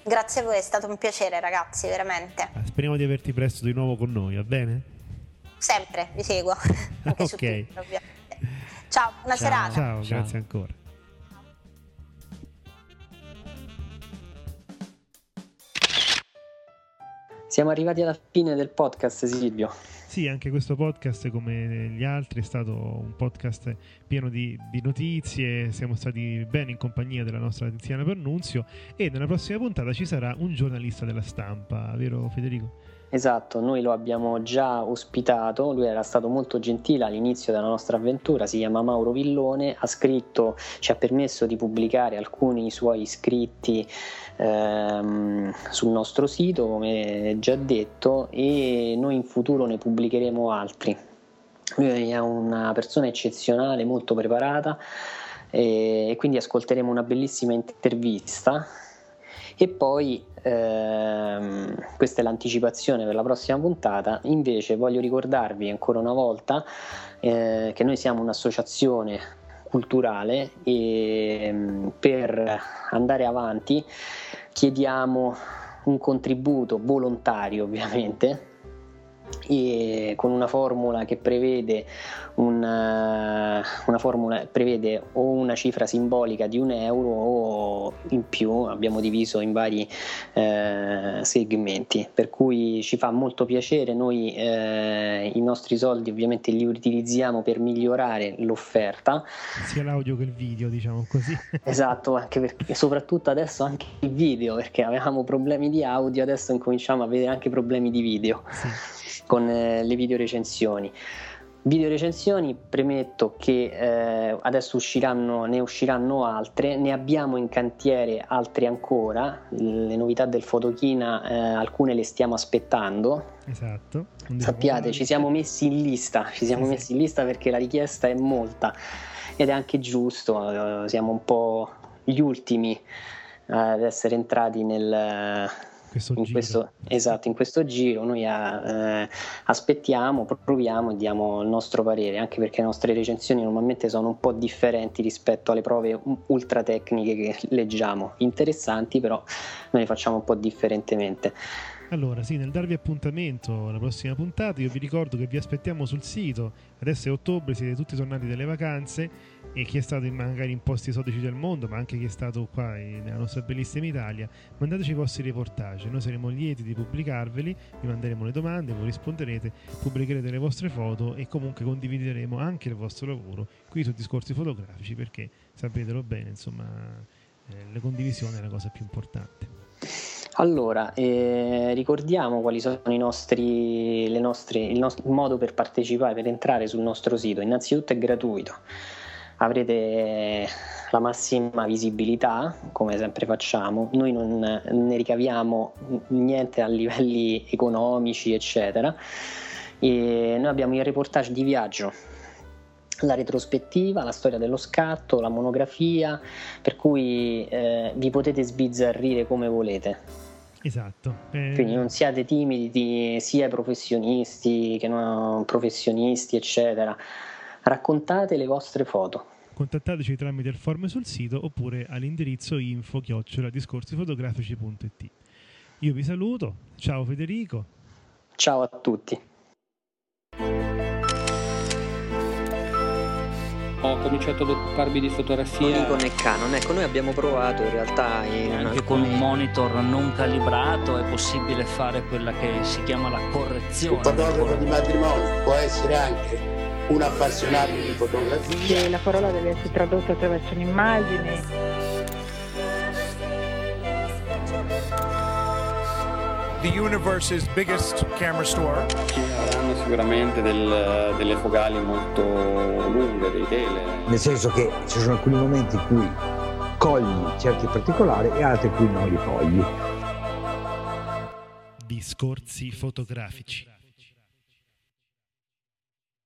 Grazie a voi, è stato un piacere ragazzi, veramente. Ah, Speriamo di averti presto di nuovo con noi, va bene? Sempre vi seguo. [laughs] Anche su Ok. Twitter. Ciao, buona Ciao. serata. Ciao, Ciao. grazie ancora. Siamo arrivati alla fine del podcast, Silvio. Sì, anche questo podcast, come gli altri, è stato un podcast pieno di, di notizie. Siamo stati bene in compagnia della nostra Tiziana Pannunzio. E nella prossima puntata ci sarà un giornalista della stampa, vero Federico? Esatto, noi lo abbiamo già ospitato, lui era stato molto gentile all'inizio della nostra avventura, si chiama Mauro Villone, ha scritto, ci ha permesso di pubblicare alcuni suoi scritti ehm, sul nostro sito, come già detto, e noi in futuro ne pubblicheremo altri. Lui è una persona eccezionale, molto preparata e quindi ascolteremo una bellissima intervista e poi ehm, questa è l'anticipazione per la prossima puntata. Invece voglio ricordarvi ancora una volta eh, che noi siamo un'associazione culturale e ehm, per andare avanti chiediamo un contributo volontario ovviamente con una formula che prevede una, una, formula prevede o una cifra simbolica di un euro o in più abbiamo diviso in vari eh, segmenti. Per cui ci fa molto piacere. Noi eh, i nostri soldi ovviamente li utilizziamo per migliorare l'offerta. Sia l'audio che il video diciamo così. [laughs] Esatto anche perché soprattutto adesso anche il video perché avevamo problemi di audio adesso incominciamo a vedere anche problemi di video. Sì con eh, le video recensioni. Video recensioni, premetto che eh, adesso usciranno, ne usciranno altre, ne abbiamo in cantiere altre ancora, le novità del Fotochina eh, alcune le stiamo aspettando. Esatto. Sappiate, ci siamo messi in lista, ci siamo sì, messi in lista perché la richiesta è molta ed è anche giusto, eh, siamo un po' gli ultimi eh, ad essere entrati nel questo in questo, esatto, in questo giro noi a, eh, aspettiamo, proviamo e diamo il nostro parere, anche perché le nostre recensioni normalmente sono un po' differenti rispetto alle prove ultra tecniche che leggiamo, interessanti però noi le facciamo un po' differentemente. Allora, sì, nel darvi appuntamento alla prossima puntata, io vi ricordo che vi aspettiamo sul sito. Adesso è ottobre, siete tutti tornati dalle vacanze e chi è stato in, magari in posti esotici del mondo, ma anche chi è stato qua nella nostra bellissima Italia, mandateci i vostri reportage. Noi saremo lieti di pubblicarveli, vi manderemo le domande, voi risponderete, pubblicherete le vostre foto e comunque condivideremo anche il vostro lavoro qui su discorsi fotografici perché sapetelo bene, insomma, eh, la condivisione è la cosa più importante. Allora, eh, ricordiamo quali sono i nostri, nostre, il, nostro, modo per partecipare, per entrare sul nostro sito. Innanzitutto è gratuito, avrete la massima visibilità, come sempre facciamo. Noi non ne ricaviamo niente a livelli economici, eccetera. E noi abbiamo il reportage di viaggio la retrospettiva, la storia dello scatto, la monografia, per cui eh, vi potete sbizzarrire come volete. Esatto. Eh... Quindi non siate timidi, sia professionisti che non professionisti, eccetera. Raccontate le vostre foto. Contattateci tramite il form sul sito oppure all'indirizzo info discorsifotografici.it. Io vi saluto, ciao Federico. Ciao a tutti. ho cominciato ad occuparmi di fotografia. Con il Canon, ecco, noi abbiamo provato in realtà. In Anche alcuni... con un monitor non calibrato è possibile fare quella che si chiama la correzione. Un fotografo di matrimonio può essere anche un appassionato di fotografia. E la parola deve essere tradotta attraverso un'immagine. The universe's biggest camera store. Ci avranno sicuramente del, delle focali molto lunghe, dei tele. Nel senso che ci sono alcuni momenti in cui cogli certi particolari e altri in cui non li cogli. Discorsi fotografici.